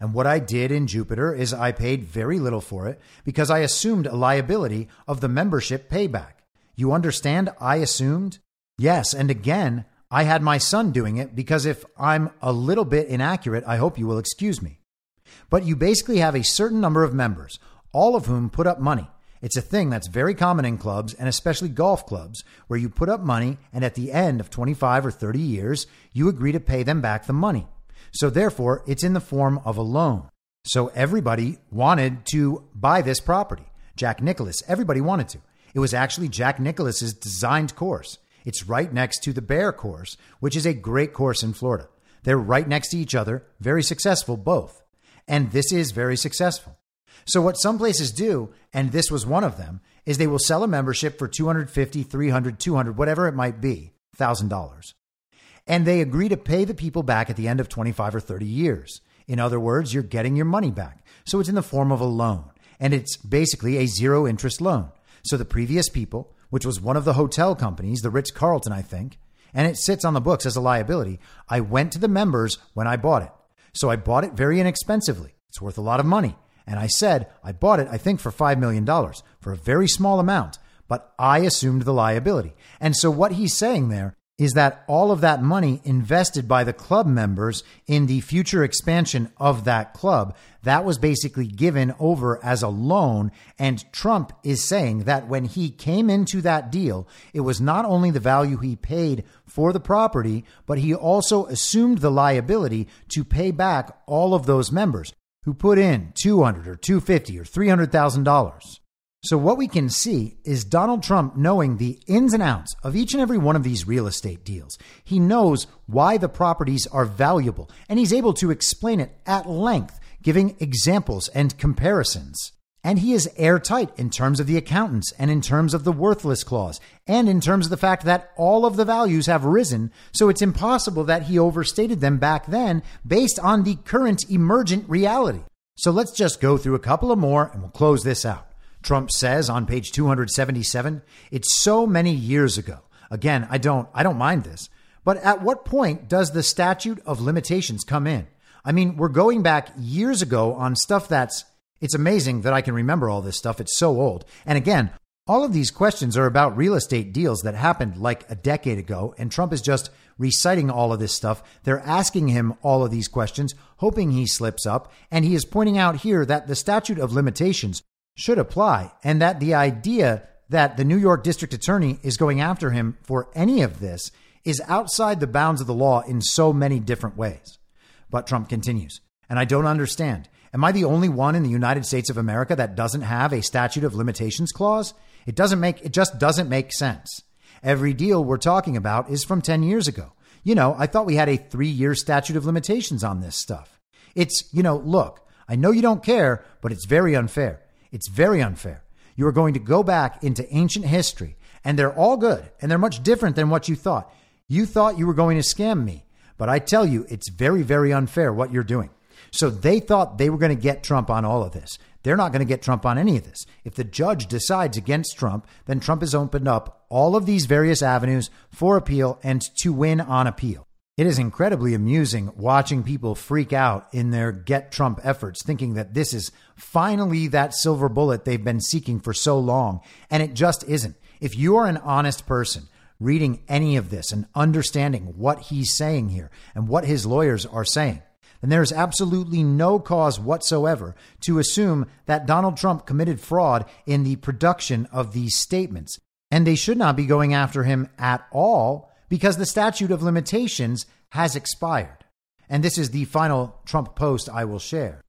And what I did in Jupiter is I paid very little for it because I assumed a liability of the membership payback. You understand? I assumed? Yes. And again, I had my son doing it because if I'm a little bit inaccurate, I hope you will excuse me. But you basically have a certain number of members, all of whom put up money. It's a thing that's very common in clubs and especially golf clubs, where you put up money and at the end of 25 or 30 years, you agree to pay them back the money. So therefore, it's in the form of a loan. So everybody wanted to buy this property. Jack Nicklaus, everybody wanted to. It was actually Jack Nicklaus's designed course. It's right next to the Bear course, which is a great course in Florida. They're right next to each other, very successful both. And this is very successful. So what some places do, and this was one of them, is they will sell a membership for 250, 300, 200, whatever it might be, $1000. And they agree to pay the people back at the end of 25 or 30 years. In other words, you're getting your money back. So it's in the form of a loan, and it's basically a zero interest loan. So the previous people, which was one of the hotel companies, the Ritz Carlton, I think, and it sits on the books as a liability, I went to the members when I bought it. So I bought it very inexpensively. It's worth a lot of money. And I said, I bought it, I think, for $5 million, for a very small amount, but I assumed the liability. And so what he's saying there is that all of that money invested by the club members in the future expansion of that club, that was basically given over as a loan. And Trump is saying that when he came into that deal, it was not only the value he paid for the property, but he also assumed the liability to pay back all of those members who put in 200 or 250 or $300,000. So what we can see is Donald Trump knowing the ins and outs of each and every one of these real estate deals. He knows why the properties are valuable and he's able to explain it at length, giving examples and comparisons. And he is airtight in terms of the accountants and in terms of the worthless clause and in terms of the fact that all of the values have risen. So it's impossible that he overstated them back then based on the current emergent reality. So let's just go through a couple of more and we'll close this out. Trump says on page 277, it's so many years ago. Again, I don't, I don't mind this. But at what point does the statute of limitations come in? I mean, we're going back years ago on stuff that's it's amazing that I can remember all this stuff. It's so old. And again, All of these questions are about real estate deals that happened like a decade ago, and Trump is just reciting all of this stuff. They're asking him all of these questions, hoping he slips up, and he is pointing out here that the statute of limitations should apply, and that the idea that the New York district attorney is going after him for any of this is outside the bounds of the law in so many different ways. But Trump continues, and I don't understand. Am I the only one in the United States of America that doesn't have a statute of limitations clause? It doesn't make it just doesn't make sense. Every deal we're talking about is from 10 years ago. You know, I thought we had a 3-year statute of limitations on this stuff. It's, you know, look, I know you don't care, but it's very unfair. It's very unfair. You are going to go back into ancient history and they're all good and they're much different than what you thought. You thought you were going to scam me, but I tell you, it's very, very unfair what you're doing. So they thought they were going to get Trump on all of this. They're not going to get Trump on any of this. If the judge decides against Trump, then Trump has opened up all of these various avenues for appeal and to win on appeal. It is incredibly amusing watching people freak out in their get Trump efforts, thinking that this is finally that silver bullet they've been seeking for so long. And it just isn't. If you are an honest person, reading any of this and understanding what he's saying here and what his lawyers are saying, then there is absolutely no cause whatsoever to assume that Donald Trump committed fraud in the production of these statements. And they should not be going after him at all because the statute of limitations has expired. And this is the final Trump post I will share.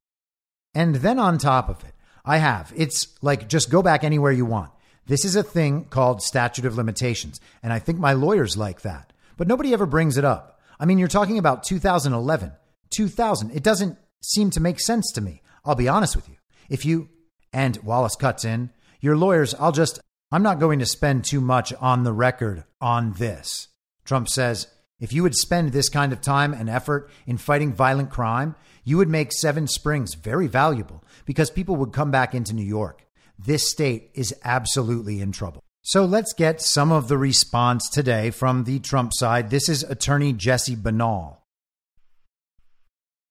And then on top of it, I have it's like just go back anywhere you want. This is a thing called statute of limitations. And I think my lawyers like that. But nobody ever brings it up. I mean, you're talking about 2011, 2000. It doesn't seem to make sense to me. I'll be honest with you. If you, and Wallace cuts in, your lawyers, I'll just, I'm not going to spend too much on the record on this. Trump says, if you would spend this kind of time and effort in fighting violent crime, you would make Seven Springs very valuable because people would come back into New York. This state is absolutely in trouble. So let's get some of the response today from the Trump side. This is attorney Jesse Binnall.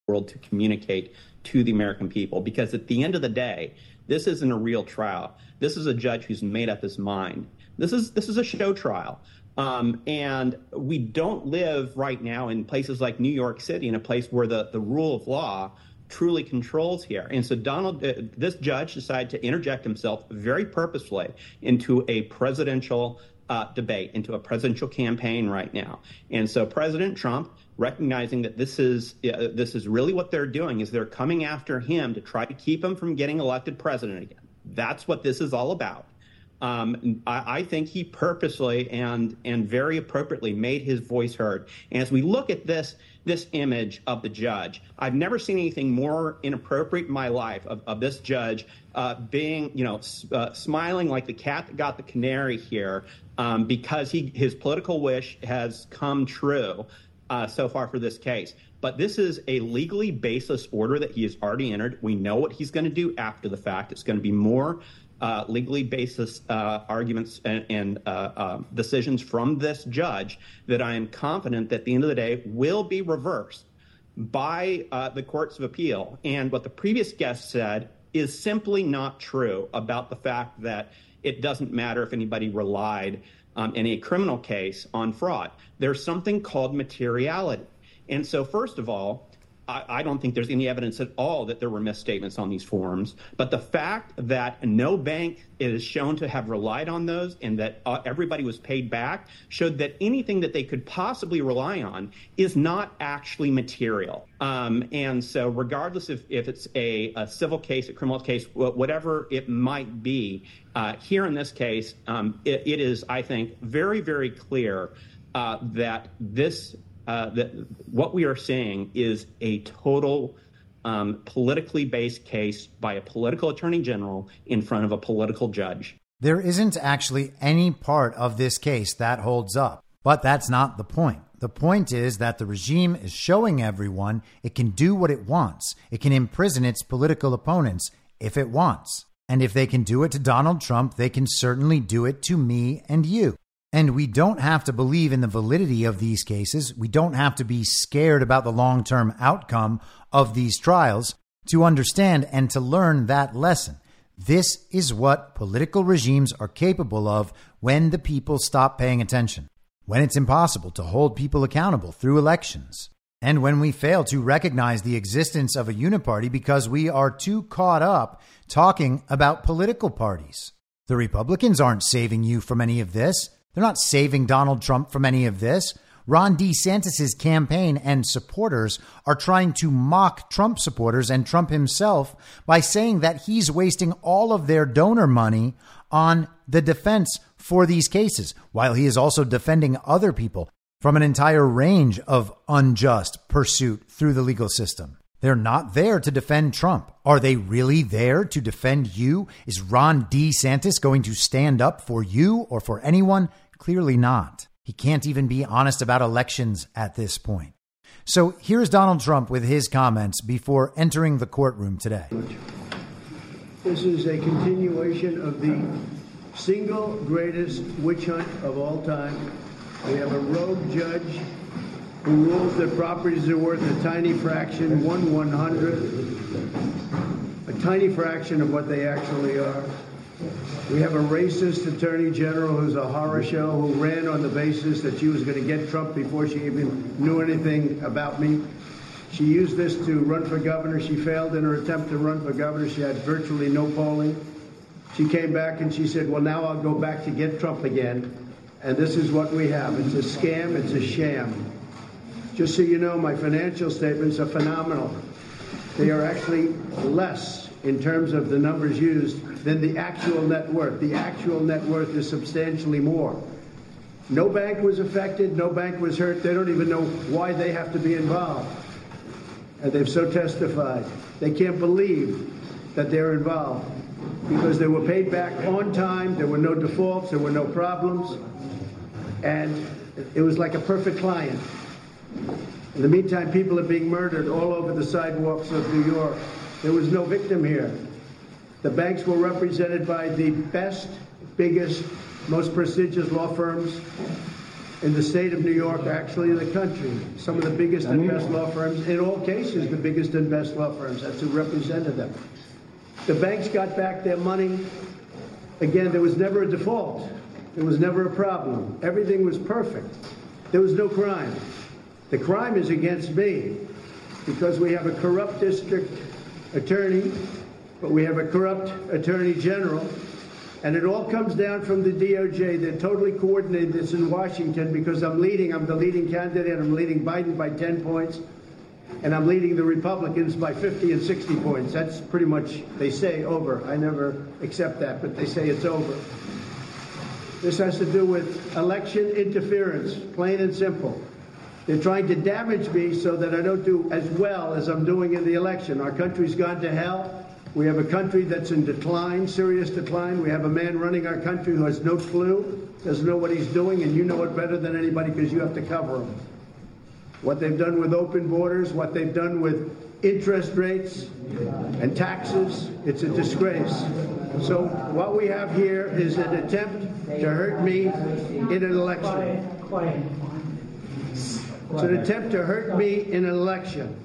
World to communicate to the American people because at the end of the day, this isn't a real trial. This is a judge who's made up his mind. This is this is a show trial. Um, and we don't live right now in places like New York City, in a place where the, the rule of law truly controls here. And so Donald, uh, this judge decided to interject himself very purposefully into a presidential uh, debate, into a presidential campaign right now. And so President Trump, recognizing that this is uh, this is really what they're doing, is they're coming after him to try to keep him from getting elected president again. That's what this is all about. Um, I, I, think he purposely and and very appropriately made his voice heard. And as we look at this this image of the judge, I've never seen anything more inappropriate in my life of, of this judge uh, being, you know, uh, smiling like the cat that got the canary here um, because he his political wish has come true uh, so far for this case. But this is a legally baseless order that he has already entered. We know what he's going to do after the fact. It's going to be more uh, legally basis uh, arguments and, and uh, uh, decisions from this judge that I am confident that at the end of the day will be reversed by uh, the courts of appeal. And what the previous guest said is simply not true about the fact that it doesn't matter if anybody relied um, in a criminal case on fraud. There's something called materiality. And so, first of all, I, don't think there's any evidence at all that there were misstatements on these forms. But the fact that no bank is shown to have relied on those and that uh, everybody was paid back showed that anything that they could possibly rely on is not actually material. Um, and so, regardless if, if it's a, a, civil case, a criminal case, whatever it might be, uh, here in this case, um, it, it is, I think, very, very clear uh, that this uh, that what we are seeing is a total um, politically based case by a political attorney general in front of a political judge. There isn't actually any part of this case that holds up, but that's not the point. The point is that the regime is showing everyone it can do what it wants. It can imprison its political opponents if it wants. And if they can do it to Donald Trump, they can certainly do it to me and you. And we don't have to believe in the validity of these cases. We don't have to be scared about the long term outcome of these trials to understand and to learn that lesson. This is what political regimes are capable of when the people stop paying attention, when it's impossible to hold people accountable through elections, and when we fail to recognize the existence of a uniparty because we are too caught up talking about political parties. The Republicans aren't saving you from any of this. They're not saving Donald Trump from any of this. Ron DeSantis' campaign and supporters are trying to mock Trump supporters and Trump himself by saying that he's wasting all of their donor money on the defense for these cases, while he is also defending other people from an entire range of unjust pursuit through the legal system. They're not there to defend Trump. Are they really there to defend you? Is Ron DeSantis going to stand up for you or for anyone? Clearly not. He can't even be honest about elections at this point. So here's Donald Trump with his comments before entering the courtroom today. This is a continuation of the single greatest witch hunt of all time. We have a rogue judge who rules that properties are worth a tiny fraction, one one hundredth, a tiny fraction of what they actually are. We have a racist attorney general who's a horror show who ran on the basis that she was going to get Trump before she even knew anything about me. She used this to run for governor. She failed in her attempt to run for governor. She had virtually no polling. She came back and she said, Well, now I'll go back to get Trump again. And this is what we have it's a scam, it's a sham. Just so you know, my financial statements are phenomenal. They are actually less in terms of the numbers used than the actual net worth. The actual net worth is substantially more. No bank was affected, no bank was hurt. They don't even know why they have to be involved. And they've so testified. They can't believe that they're involved because they were paid back on time, there were no defaults, there were no problems, and it was like a perfect client. In the meantime, people are being murdered all over the sidewalks of New York. There was no victim here. The banks were represented by the best, biggest, most prestigious law firms in the state of New York, actually in the country. Some of the biggest and best law firms, in all cases, the biggest and best law firms. That's who represented them. The banks got back their money. Again, there was never a default. There was never a problem. Everything was perfect. There was no crime. The crime is against me because we have a corrupt district attorney, but we have a corrupt attorney general. And it all comes down from the DOJ. They're totally coordinated this in Washington because I'm leading. I'm the leading candidate. I'm leading Biden by 10 points. And I'm leading the Republicans by 50 and 60 points. That's pretty much, they say, over. I never accept that, but they say it's over. This has to do with election interference, plain and simple. They're trying to damage me so that I don't do as well as I'm doing in the election. Our country's gone to hell. We have a country that's in decline, serious decline. We have a man running our country who has no clue, doesn't know what he's doing, and you know it better than anybody because you have to cover him. What they've done with open borders, what they've done with interest rates and taxes, it's a disgrace. So what we have here is an attempt to hurt me in an election. It's an attempt to hurt me in an election.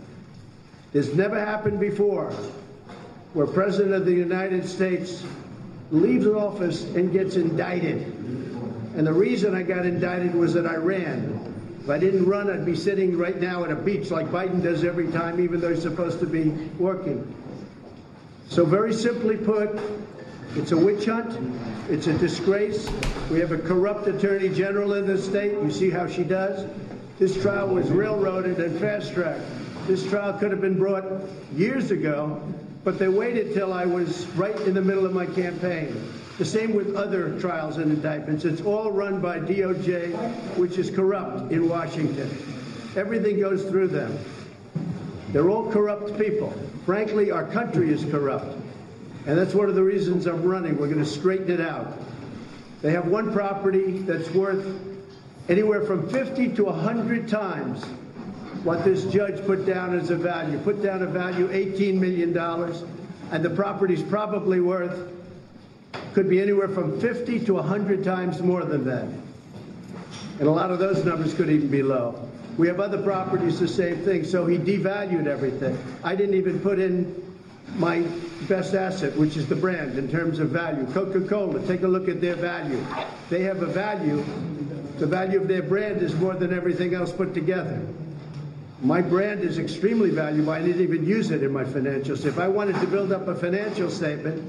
This never happened before, where President of the United States leaves office and gets indicted. And the reason I got indicted was that I ran. If I didn't run, I'd be sitting right now at a beach like Biden does every time, even though he's supposed to be working. So very simply put, it's a witch hunt. It's a disgrace. We have a corrupt attorney general in this state. You see how she does? This trial was railroaded and fast-tracked. This trial could have been brought years ago, but they waited till I was right in the middle of my campaign. The same with other trials and indictments. It's all run by DOJ, which is corrupt in Washington. Everything goes through them. They're all corrupt people. Frankly, our country is corrupt. And that's one of the reasons I'm running. We're going to straighten it out. They have one property that's worth anywhere from 50 to 100 times what this judge put down as a value. Put down a value $18 million, and the property's probably worth, could be anywhere from 50 to 100 times more than that. And a lot of those numbers could even be low. We have other properties, the same thing. So he devalued everything. I didn't even put in my best asset, which is the brand in terms of value. Coca Cola, take a look at their value. They have a value. The value of their brand is more than everything else put together. My brand is extremely valuable. I didn't even use it in my financials. If I wanted to build up a financial statement,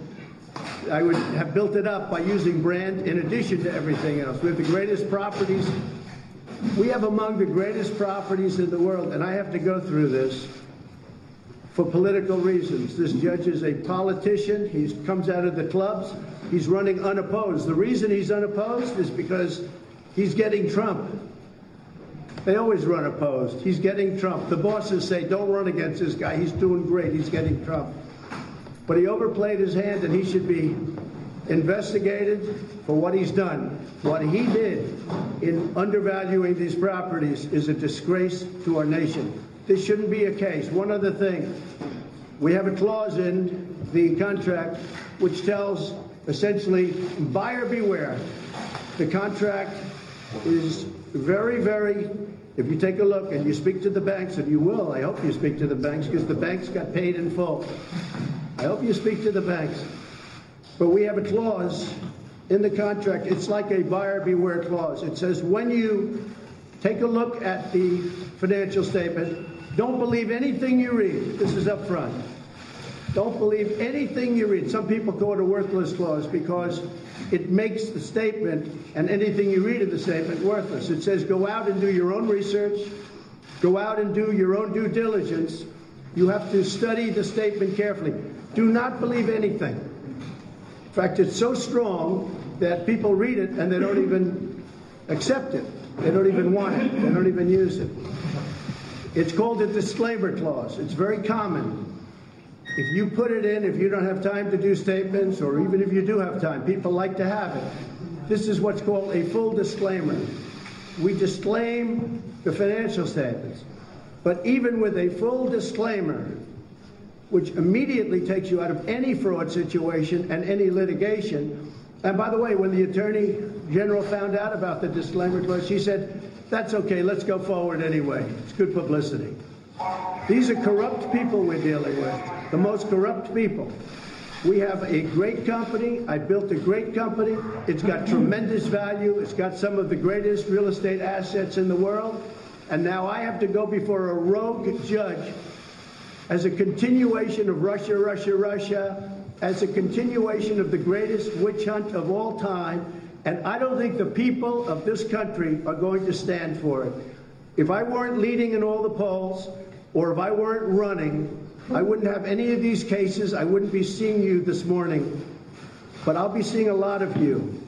I would have built it up by using brand in addition to everything else. We have the greatest properties. We have among the greatest properties in the world, and I have to go through this for political reasons. This judge is a politician. He comes out of the clubs. He's running unopposed. The reason he's unopposed is because he's getting Trump. They always run opposed. He's getting Trump. The bosses say, don't run against this guy. He's doing great. He's getting Trump. But he overplayed his hand, and he should be investigated for what he's done. What he did in undervaluing these properties is a disgrace to our nation. This shouldn't be a case. One other thing. We have a clause in the contract which tells essentially buyer beware. The contract is very, very, if you take a look and you speak to the banks, and you will, I hope you speak to the banks because the banks got paid in full. I hope you speak to the banks. But we have a clause in the contract. It's like a buyer beware clause. It says when you take a look at the financial statement, don't believe anything you read. This is up front. Don't believe anything you read. Some people call it a worthless clause because it makes the statement and anything you read in the statement worthless. It says go out and do your own research, go out and do your own due diligence. You have to study the statement carefully. Do not believe anything. In fact, it's so strong that people read it and they don't even accept it. They don't even want it. They don't even use it. It's called a disclaimer clause. It's very common. If you put it in, if you don't have time to do statements, or even if you do have time, people like to have it. This is what's called a full disclaimer. We disclaim the financial statements. But even with a full disclaimer, which immediately takes you out of any fraud situation and any litigation, and by the way, when the Attorney General found out about the disclaimer clause, she said, that's okay, let's go forward anyway. It's good publicity. These are corrupt people we're dealing with, the most corrupt people. We have a great company. I built a great company. It's got tremendous value. It's got some of the greatest real estate assets in the world. And now I have to go before a rogue judge as a continuation of Russia, Russia, Russia, as a continuation of the greatest witch hunt of all time. And I don't think the people of this country are going to stand for it. If I weren't leading in all the polls, or if I weren't running, I wouldn't have any of these cases. I wouldn't be seeing you this morning. But I'll be seeing a lot of you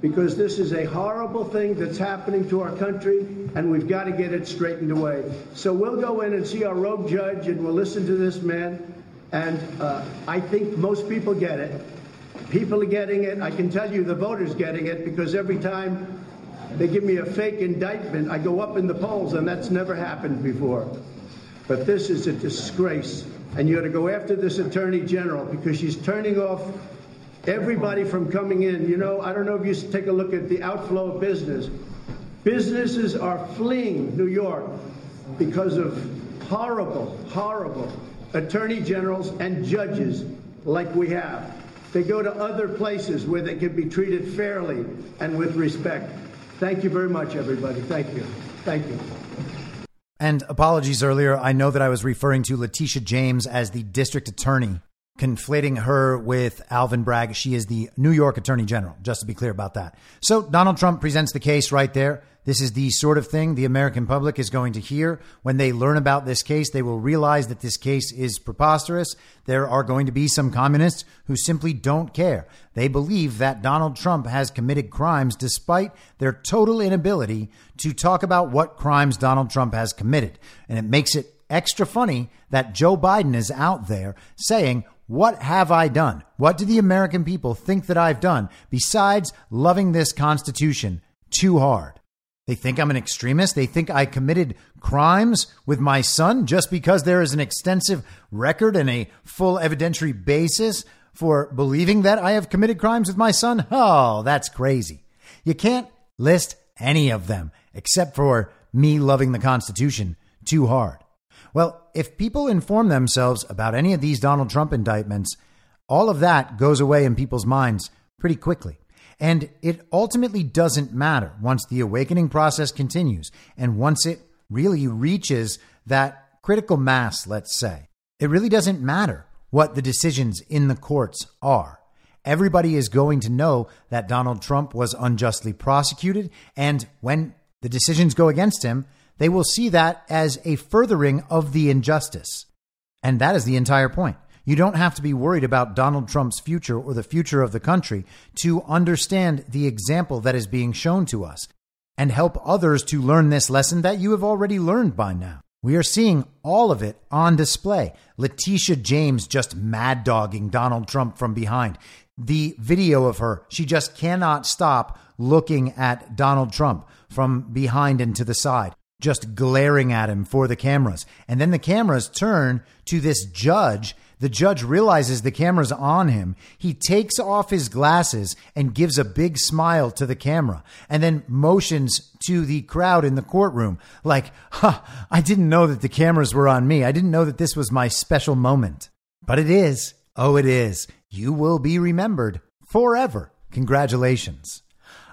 because this is a horrible thing that's happening to our country, and we've got to get it straightened away. So we'll go in and see our rogue judge, and we'll listen to this man. And uh, I think most people get it. People are getting it. I can tell you the voters getting it because every time they give me a fake indictment, I go up in the polls, and that's never happened before. But this is a disgrace. And you ought to go after this attorney general because she's turning off everybody from coming in. You know, I don't know if you take a look at the outflow of business. Businesses are fleeing New York because of horrible, horrible attorney generals and judges like we have. They go to other places where they can be treated fairly and with respect. Thank you very much, everybody. Thank you. Thank you. And apologies earlier. I know that I was referring to Letitia James as the district attorney, conflating her with Alvin Bragg. She is the New York attorney general, just to be clear about that. So Donald Trump presents the case right there. This is the sort of thing the American public is going to hear. When they learn about this case, they will realize that this case is preposterous. There are going to be some communists who simply don't care. They believe that Donald Trump has committed crimes despite their total inability to talk about what crimes Donald Trump has committed. And it makes it extra funny that Joe Biden is out there saying, what have I done? What do the American people think that I've done besides loving this Constitution too hard? They think I'm an extremist. They think I committed crimes with my son just because there is an extensive record and a full evidentiary basis for believing that I have committed crimes with my son. Oh, that's crazy. You can't list any of them except for me loving the Constitution too hard. Well, if people inform themselves about any of these Donald Trump indictments, all of that goes away in people's minds pretty quickly. And it ultimately doesn't matter once the awakening process continues and once it really reaches that critical mass, let's say. It really doesn't matter what the decisions in the courts are. Everybody is going to know that Donald Trump was unjustly prosecuted. And when the decisions go against him, they will see that as a furthering of the injustice. And that is the entire point. You don't have to be worried about Donald Trump's future or the future of the country to understand the example that is being shown to us and help others to learn this lesson that you have already learned by now. We are seeing all of it on display. Letitia James just mad dogging Donald Trump from behind. The video of her, she just cannot stop looking at Donald Trump from behind and to the side, just glaring at him for the cameras. And then the cameras turn to this judge the judge realizes the camera's on him. He takes off his glasses and gives a big smile to the camera and then motions to the crowd in the courtroom like, huh, I didn't know that the cameras were on me. I didn't know that this was my special moment. But it is. Oh, it is. You will be remembered forever. Congratulations.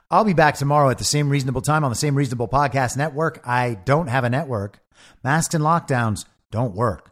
I'll be back tomorrow at the same reasonable time on the same reasonable podcast network. I don't have a network. Masks and lockdowns don't work.